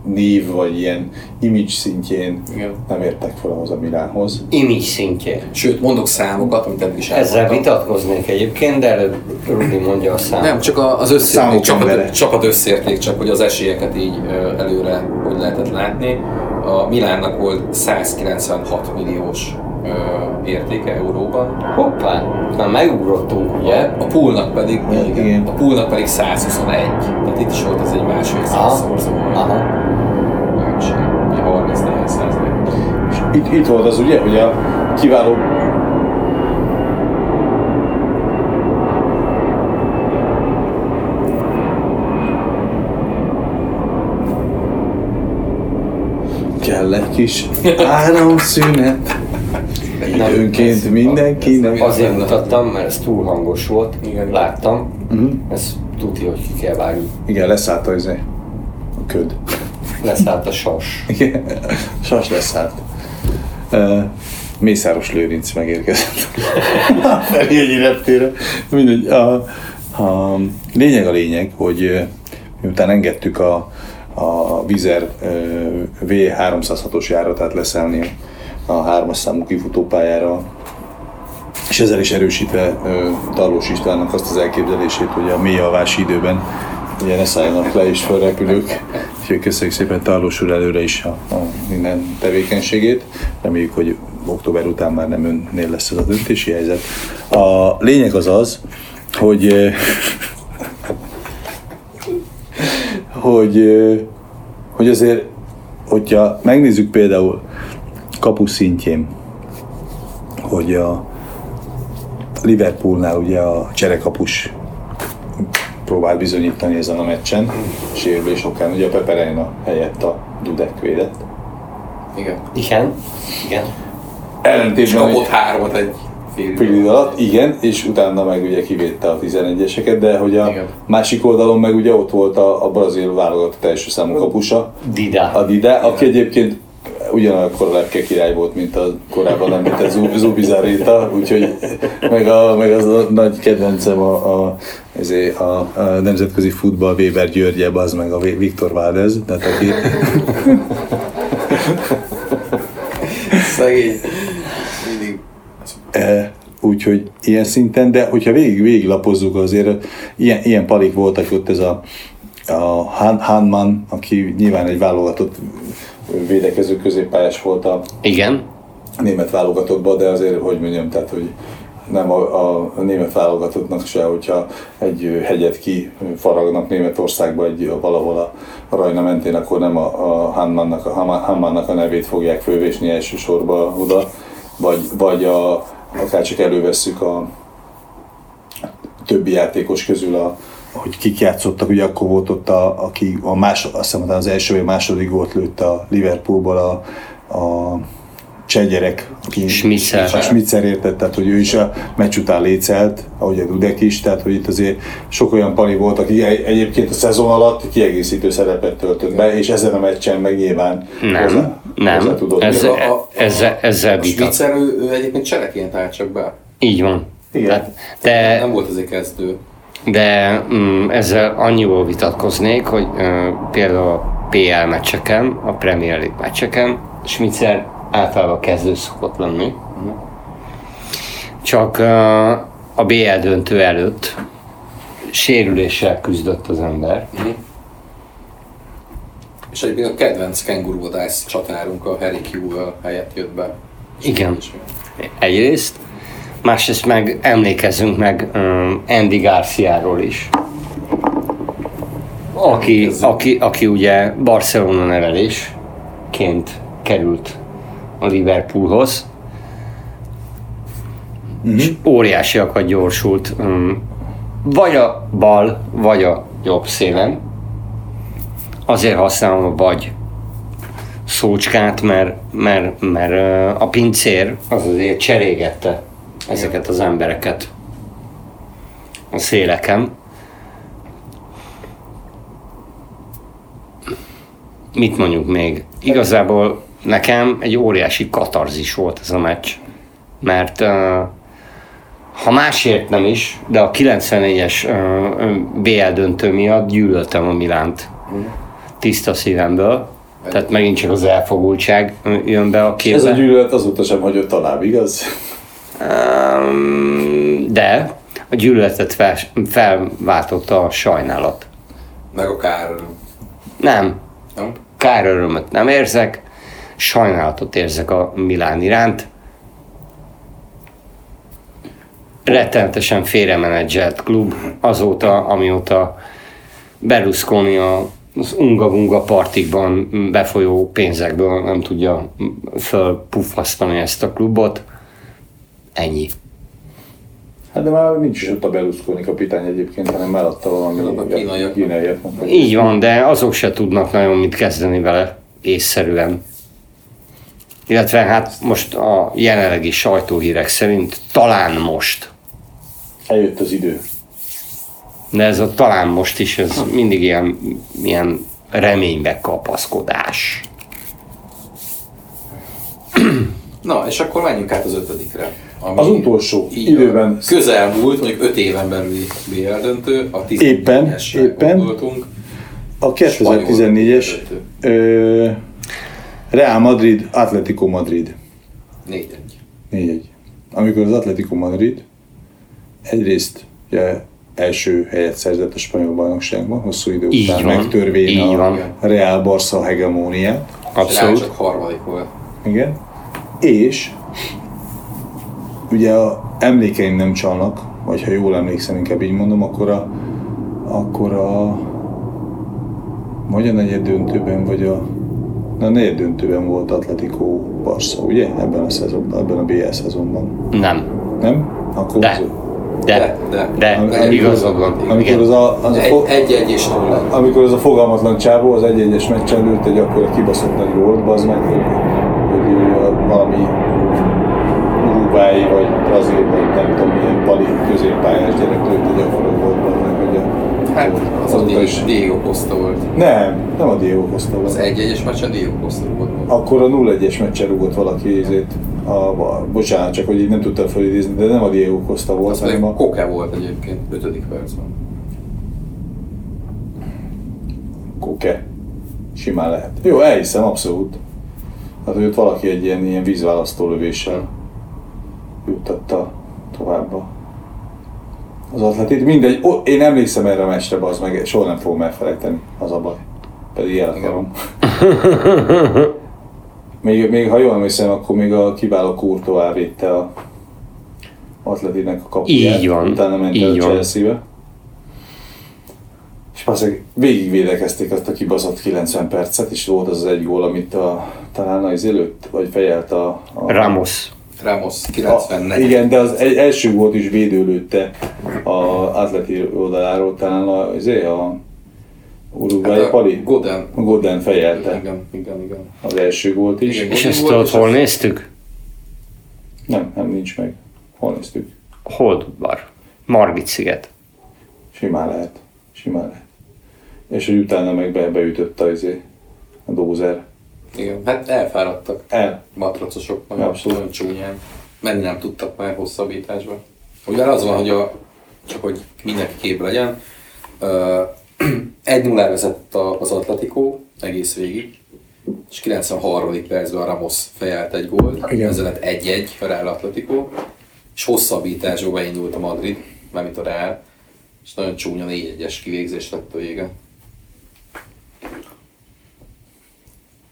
név vagy ilyen image szintjén Igen. nem értek fel ahhoz a Milánhoz. Image szintjén. Sőt, mondok számokat, amit eddig is Ezzel elmondtam. vitatkoznék egyébként, de előbb Rudi mondja a számot. Nem, csak a- az összérték, csapat, csapat összérték, csak hogy az esélyeket így előre hogy lehetett látni. A Milánnak volt 196 milliós ö, értéke euróban, Hoppá, már megugrottunk, ugye? a poolnak pedig, Igen. igen, a poolnak pedig 121. Tehát itt is volt ez egy másfél Aha. százszorzó. Aha. Ugye 34 százalék. Itt, itt volt az ugye, hogy a kiváló Kell egy kis áramszünet. Időnként mindenkinek. Azért mutattam, mert ez túl hangos volt. Igen. Láttam. Mhm. Ez tudja, hogy ki kell vágni. Igen, leszállt az a köd. Leszállt a sas. Igen, sas leszállt. Uh, Mészáros Lőrinc megérkezett a Ferihegyi reptére. Mindegy, a, a lényeg a lényeg, hogy miután engedtük a, a Vizer ö, V306-os járatát leszállni a hármas számú kifutópályára, és ezzel is erősítve Tarlós Istvánnak azt az elképzelését, hogy a mély alvási időben ugye ne szálljanak le és felrepülők. Úgyhogy köszönjük szépen Tarlós úr előre is a, a minden tevékenységét. Reméljük, hogy október után már nem önnél lesz ez a döntési helyzet. A lényeg az az, hogy hogy, hogy azért, hogyha megnézzük például kapu szintjén, hogy a Liverpoolnál ugye a cserekapus próbál bizonyítani ezen a meccsen, sérülés okán, ugye a Peperena helyett a Dudek védett. Igen. Igen. Igen. És Ellentétben, kapott hogy háromat egy alatt, igen, és utána meg ugye kivédte a 11-eseket, de hogy a Igen. másik oldalon meg ugye ott volt a, a brazil válogatott első számú kapusa, Dida. a Dida, aki egyébként ugyanakkor lepke király volt, mint a korábban említett Zub- Zubizarreta, úgyhogy meg, a, meg az a nagy kedvencem a, a, a, a nemzetközi futball Weber Györgye, az meg a Viktor Valdez, tehát aki, Szegény. E, úgyhogy ilyen szinten, de hogyha végig, végig lapozzuk azért, ilyen, ilyen palik voltak ott ez a, a Han, Hanman, aki nyilván egy válogatott védekező középpályás volt a, Igen. német válogatottba, de azért, hogy mondjam, tehát, hogy nem a, a, német válogatottnak se, hogyha egy hegyet ki faragnak Németországba egy, valahol a, a Rajna mentén, akkor nem a, a Hanmannak, a Hanmannak a nevét fogják fölvésni elsősorban oda, vagy, vagy a, akár csak elővesszük a többi játékos közül a, hogy kik játszottak, ugye akkor volt ott, a, aki a más, azt hiszem az első vagy második gólt lőtt a Liverpoolból a, a cseh gyerek, aki Schmitzer. a Schmitzer értett, tehát hogy ő is a meccs után lécelt, ahogy a Dudek is, tehát hogy itt azért sok olyan pali volt, aki egy- egyébként a szezon alatt kiegészítő szerepet töltött be, és ezen a meccsen meg nyilván Nem, hozzá, nem. hozzá tudott Ez- jönni. A- a- ezzel- ezzel a. Spitzer, ő, ő egyébként csereként állt csak be. Így van. Igen. Tehát, de Nem volt azért kezdő. De mm, ezzel annyiból vitatkoznék, hogy ö, például a PL meccseken, a Premier League meccseken Schmitzer általában kezdő szokott lenni. Csak ö, a BL döntő előtt sérüléssel küzdött az ember. És egyébként a kedvenc kenguruvadász csatárunk a Harry Kewell helyett jött be. Igen. Egyrészt. Másrészt meg emlékezzünk meg um, Andy Garciáról is. Aki, aki, aki ugye Barcelona nevelésként került a Liverpoolhoz. És óriásiakat gyorsult. Um, vagy a bal, vagy a jobb szélen. Azért használom a vagy szócskát, mert, mert, mert a pincér az azért cserégette ezeket az embereket a széleken. Mit mondjuk még? Igazából nekem egy óriási katarzis volt ez a meccs, mert ha másért nem is, de a 94-es ö, ö, BL döntő miatt gyűlöltem a Milánt tiszta szívemből. Tehát megint csak az elfogultság jön be a képbe. Ez a gyűlölet azóta sem hagyott tovább, igaz? Um, de a gyűlöletet fel, felváltotta a sajnálat. Meg a kár. Nem, Nem? kár örömöt nem érzek, sajnálatot érzek a Milán iránt. Rettenetesen félremenedzselt klub azóta, amióta Berlusconi a az unga-bunga partikban befolyó pénzekből nem tudja fölpuffasztani ezt a klubot. Ennyi. Hát de már nincs is ott a Berlusconi kapitány egyébként, hanem eladta valami A kínaiak. Így van, de azok se tudnak nagyon mit kezdeni vele észszerűen. Illetve hát most a jelenlegi sajtóhírek szerint talán most. Eljött az idő. De ez a talán most is, ez mindig ilyen, ilyen reménybe kapaszkodás. Na, és akkor menjünk át az ötödikre. Ami Az utolsó így időben-. Közelmúlt, mondjuk 5 éven belüli BL döntő, a 14 Éppen, éppen. A 2014-es Spanyol ö, Real Madrid, Atletico Madrid. 4-1. 4-1. Amikor az Atletico Madrid egyrészt ugye, első helyet szerzett a spanyol bajnokságban, hosszú idő Így után van, megtörvén így a van. Real Barca hegemóniát. Abszolút. Csak harmadik volt. Igen. És ugye a emlékeim nem csalnak, vagy ha jól emlékszem, inkább így mondom, akkor a, akkor a vagy a negyed döntőben, vagy a na, a negyed döntőben volt Atletico Barca, ugye? Ebben a szezonban, ebben a BL szezonban. Nem. Nem? Akkor De. az- De. De, De. Amikor- Igazad van. amikor az a, az a fo- egy, egy és nulla. amikor az a fogalmatlan csávó az egy-egyes meccsen lőtt egy akkor kibaszott nagy gólt, az meg, hogy, hogy valami Uruguay vagy Brazil vagy nem tudom milyen pali középpályás gyerek lőtt egy akkor volt, az meg, hogy a, Hát a azóta is. Diego Costa volt. Nem, nem a Diego Costa Az volt. egy egyes meccsen Diego Costa volt. Akkor a 0-1-es meccsen rúgott valaki ezért, a, a, bocsánat, csak hogy így nem tudtam felidézni, de nem a Diego Costa volt, Az pedig hanem a, Koke volt egyébként, 5. percben. Koke. Simán lehet. Jó, elhiszem, abszolút. Hát, hogy ott valaki egy ilyen, ilyen vízválasztó lövéssel juttatta tovább az atletit. Mindegy, o, én emlékszem erre a meccsre, az meg soha nem fogom elfelejteni, az a baj. Pedig el akarom. [LAUGHS] még, még, ha jól emlékszem, akkor még a kiváló Courtois védte a atletinek a kapuját. Így van, Utána ment így el a. Chelsea-be. És valószínűleg végig védekezték azt a kibaszott 90 percet, és volt az az egy gól, amit a, talán az előtt, vagy fejelt a... a Ramos. Ramos a, 94. igen, de az egy, első gólt is védőlőtte a Atleti oldaláról, talán a, azért a Uruguay Hát a Pali. Godin. A Godin fejelte Igen, igen, igen. az első gólt is. Igen. És ezt volt, és hol néztük? Nem, nem nincs meg. Hol néztük? Holdudvar. Margit sziget. Simán lehet. Simán lehet. És hogy utána meg be, beütött a, izé, a dózer. Igen, hát elfáradtak. El. matracosok, nagyon, Abszolút. nagyon csúnyán. Menni nem tudtak már hosszabbításba. Ugye az van, hogy a, csak hogy mindenki kép legyen, ö, [CLEARS THROAT] 1-0 vezett az Atletico egész végig, és 93. percben Ramos fejelt egy gólt, ezzel lett 1-1 a Real Atletico, és hosszabbításba beindult a Madrid, mármint a Real, és nagyon csúnya 4-1-es kivégzés lett a vége.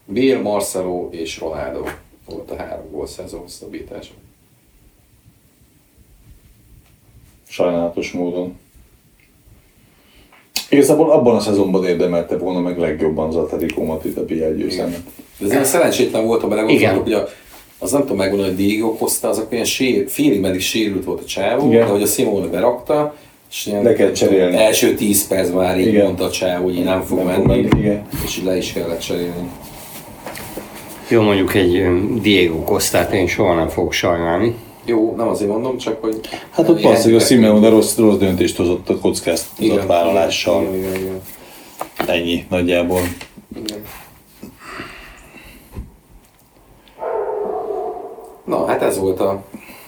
Bale, Marcelo és Ronaldo volt a három gól szezon hosszabbítása. Sajnálatos módon. Igazából abban a szezonban érdemelte volna meg legjobban az Atletico Madrid a BL győzelmet. De ez szerencsétlen volt, ha belegondolok, hogy a, az nem tudom megmondani, hogy Diego Costa, az olyan sér, félig meddig sérült volt a csávó, Igen. de hogy a Simone berakta, és ilyen, Le kell cserélni. első 10 perc már így Igen. mondta a csávó, hogy így nem fog Nem fog menni, menni, igen. és így le is kellett cserélni. Jó, mondjuk egy Diego Costát én soha nem fogok sajnálni. Jó, nem azért mondom, csak hogy... Hát ott valószínűleg a Simeone rossz, rossz döntést hozott a kockáztatott vállalással. Igen, igen, igen. Ennyi nagyjából. igen. Na, hát ez volt a...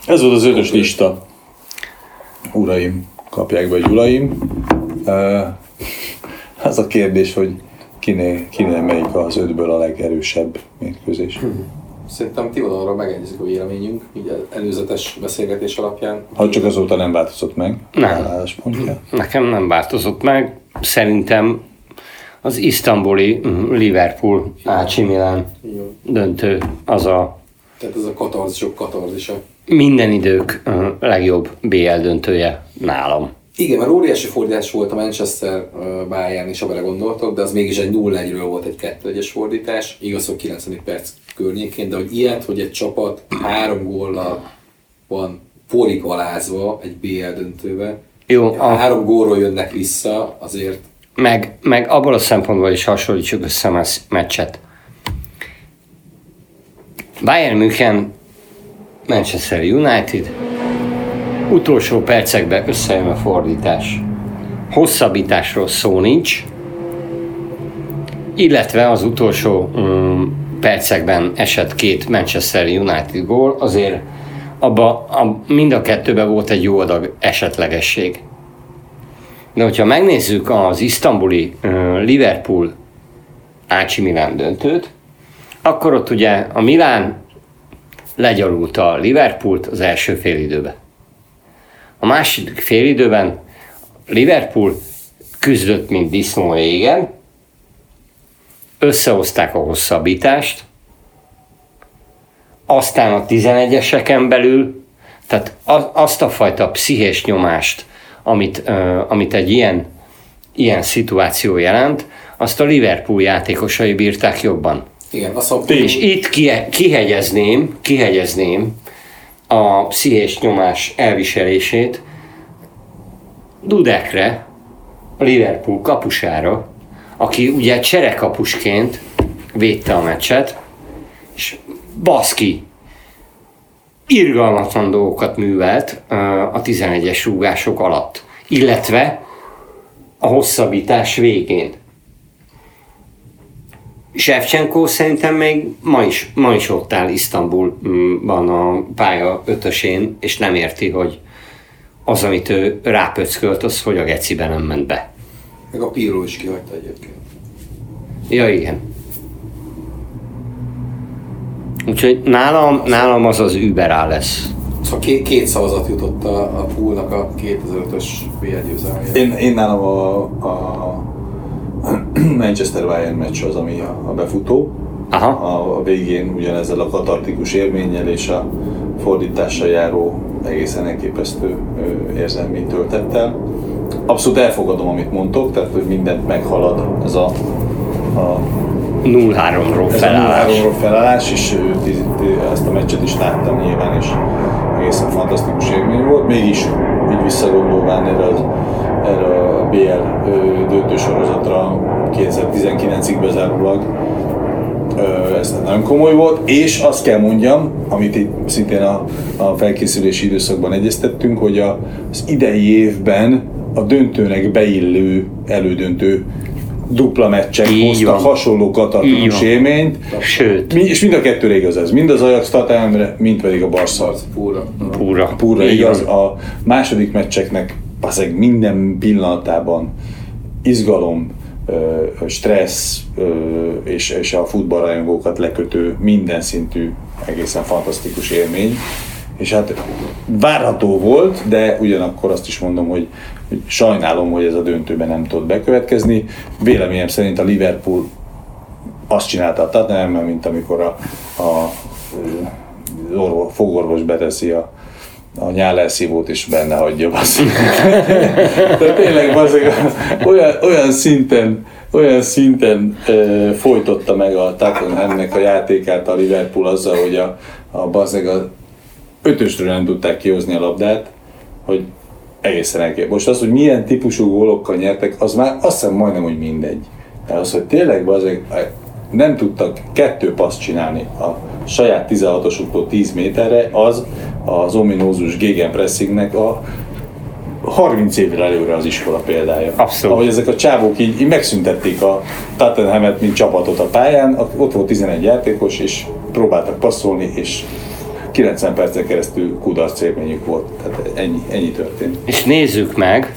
Ez volt az ötös lista. Uraim, kapják be, hogy uraim. Uh, az a kérdés, hogy kinél, kinél melyik az ötből a legerősebb mérkőzés. Szerintem Tivadonról megegyezik a véleményünk, így el- előzetes beszélgetés alapján. Ha csak azóta nem változott meg Nem. álláspontja. Nekem nem változott meg. Szerintem az isztambuli mm, Liverpool Milan Igen. döntő az a Tehát ez a katarzisok katarzisa. minden idők legjobb BL döntője nálam. Igen, mert óriási fordítás volt a Manchester Bayern is, ha belegondoltok, de az mégis egy 0-1-ről volt egy 2-1-es fordítás, igaz, hogy 90. perc környékén, de hogy ilyet, hogy egy csapat három góllal van porig alázva egy BL döntőbe, Jó, a- három gólról jönnek vissza, azért Meg, meg abból a szempontból is hasonlítsuk össze a meccset. Bayern München, Manchester United, utolsó percekben összejön a fordítás. Hosszabbításról szó nincs, illetve az utolsó um, percekben esett két Manchester United gól, azért abba, a, mind a kettőben volt egy jó adag esetlegesség. De hogyha megnézzük az isztambuli ö, Liverpool AC Milán döntőt, akkor ott ugye a Milán legyalulta a Liverpoolt az első félidőbe. A második félidőben Liverpool küzdött, mint disznó égen, összehozták a hosszabbítást, aztán a 11-eseken belül, tehát a- azt a fajta pszichés nyomást, amit, amit egy ilyen, ilyen szituáció jelent, azt a Liverpool játékosai bírták jobban. igen, azt mondom, És itt ki- kihegyezném, kihegyezném a pszichés nyomás elviselését Dudekre, a Liverpool kapusára, aki ugye cserekapusként védte a meccset, és baszki, irgalmatlan dolgokat művelt a 11-es rúgások alatt, illetve a hosszabbítás végén. Shevchenko szerintem még ma is, ma is ott áll Isztambulban a pálya ötösén, és nem érti, hogy az, amit ő rápöckölt, az hogy a gecibe nem ment be. meg a Pirlo is kihagyta egyébként. Ja, igen. Úgyhogy nálam, nálam az az Uber áll lesz. Szóval két, két szavazat jutott a, a poolnak a 2005-ös BL győzelmére. Én, én nálam a, a [CLEARS THROAT] Manchester Bayern meccs az, ami a, befutó. Aha. A, a végén ugyanezzel a katartikus élménnyel és a fordítással járó egészen elképesztő érzelmi töltettel. Abszolút elfogadom, amit mondtok, tehát hogy mindent meghalad ez a, a 0-3-ról ez a felállás. 0-3-ról felállás, és ezt a meccset is láttam nyilván, és egészen fantasztikus élmény volt. Mégis így visszagondolván erre, az, erre a BL döntősorozatra 2019-ig bezárólag, ez nagyon komoly volt, és azt kell mondjam, amit itt szintén a, a felkészülési időszakban egyeztettünk, hogy a, az idei évben a döntőnek beillő elődöntő dupla meccsek Így hoztak van. hasonló van. élményt, Sőt, Mi, és mind a kettőre igaz ez. Mind az Ajax Tatámre, mind pedig a Barca. Púra. púra. Púra igaz. A második meccseknek bazeg minden pillanatában izgalom, stressz és, és a futballrajongókat lekötő minden szintű egészen fantasztikus élmény. És hát várható volt, de ugyanakkor azt is mondom, hogy, sajnálom, hogy ez a döntőben nem tud bekövetkezni. Véleményem szerint a Liverpool azt csinálta a tottenham mint amikor a, a orvos, fogorvos beteszi a, a nyálelszívót is benne hagyja az. De [LAUGHS] tényleg azért, olyan, olyan szinten, olyan szinten e, folytotta meg a Tottenhamnek a játékát a Liverpool azzal, hogy a, a bazeg a ötösről nem tudták kihozni a labdát, hogy egészen elkép. Most az, hogy milyen típusú gólokkal nyertek, az már azt hiszem majdnem, hogy mindegy. De az, hogy tényleg bazeg, nem tudtak kettő paszt csinálni a saját 16-osuktól 10 méterre, az az ominózus gegenpressingnek a 30 évvel előre az iskola példája. Abszolút. Ahogy ezek a csávók így, így megszüntették a Tottenhamet, mint csapatot a pályán, ott volt 11 játékos, és próbáltak passzolni, és 90 percen keresztül kudarc élményük volt. Tehát ennyi, ennyi történt. És nézzük meg,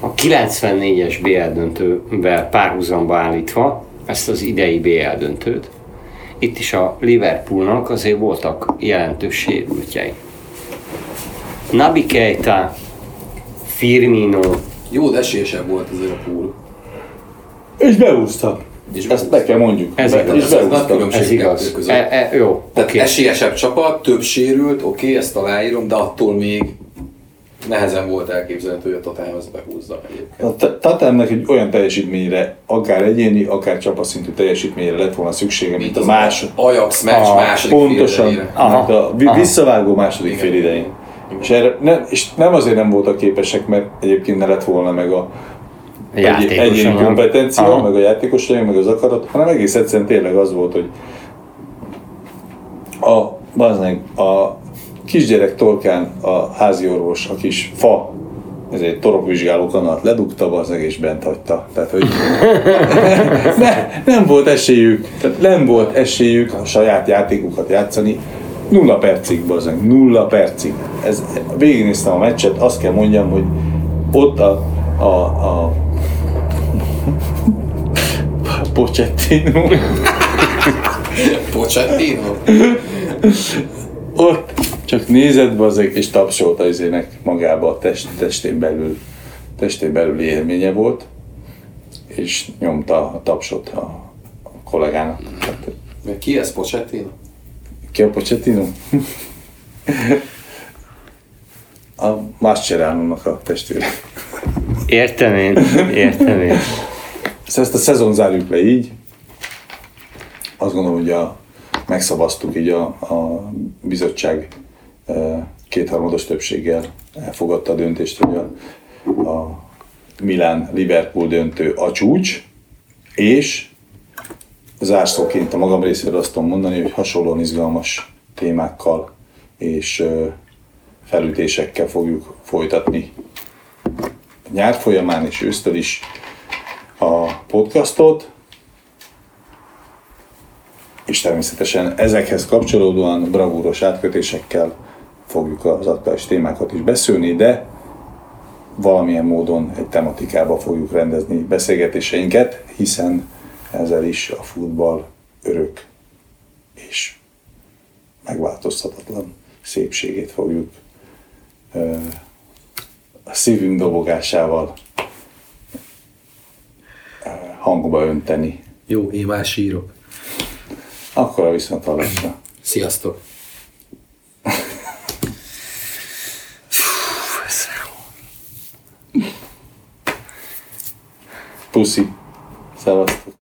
a 94-es BL döntővel párhuzamba állítva ezt az idei BL döntőt, itt is a Liverpoolnak azért voltak jelentős sérültjei. Nabi Keita, Firmino, Jó, de esélyesebb volt azért a pool. És beúzta. És Ezt be kell mondjuk. Ez be, igaz. és Ez nagy ez igaz. E, e, jó, Tehát oké. esélyesebb csapat, több sérült, oké, okay, ezt aláírom, de attól még nehezen volt elképzelhető, hogy a Tottenham ezt behúzza egyébként. A Tatámnak egy olyan teljesítményre, akár egyéni, akár csapatszintű teljesítményre lett volna szüksége, mint a az másod. Ajax meccs Ah, második Pontosan, félidejére. Aha, mint a visszavágó második Igen. fél idején. És, erre nem, és nem azért nem voltak képesek, mert egyébként ne lett volna meg a egy, egyéni kompetencia, Aha. meg a játékosai, meg az akarat, hanem egész egyszerűen tényleg az volt, hogy a, bazdmeg, a kisgyerek torkán a házi orvos, a kis fa, ez egy torokvizsgáló kanalt ledugta, bazdmeg és bent hagyta. Tehát, hogy [LAUGHS] ne, nem volt esélyük, tehát nem volt esélyük a saját játékukat játszani, nulla percig, bazdmeg, nulla percig. Ez, végignéztem a meccset, azt kell mondjam, hogy ott a, a, a Pochettino Pochettino? [LAUGHS] ott csak nézett bazeg, és tapsolt az izének magába a test, testén belül, testén belül élménye volt, és nyomta a tapsot a, a kollégának. Meg ki ez Pochettino? ki a Pochettino? a Mascherano-nak a testvére. Értem én, értem én. Szóval ezt a szezon zárjuk le így. Azt gondolom, hogy a, megszavaztuk így a, a bizottság e, kétharmados többséggel elfogadta a döntést, hogy a, a Milán-Liverpool döntő a csúcs, és zárszóként a magam részéről azt tudom mondani, hogy hasonlóan izgalmas témákkal és ö, felütésekkel fogjuk folytatni. Nyár folyamán és ősztől is a podcastot, és természetesen ezekhez kapcsolódóan bravúros átkötésekkel fogjuk az aktuális témákat is beszélni, de valamilyen módon egy tematikába fogjuk rendezni beszélgetéseinket, hiszen ezzel is a futball örök és megváltozhatatlan szépségét fogjuk a szívünk dobogásával hangba önteni. Jó, én már sírok. Akkor a viszontlátásra. Sziasztok! Puszi. Szevasztok.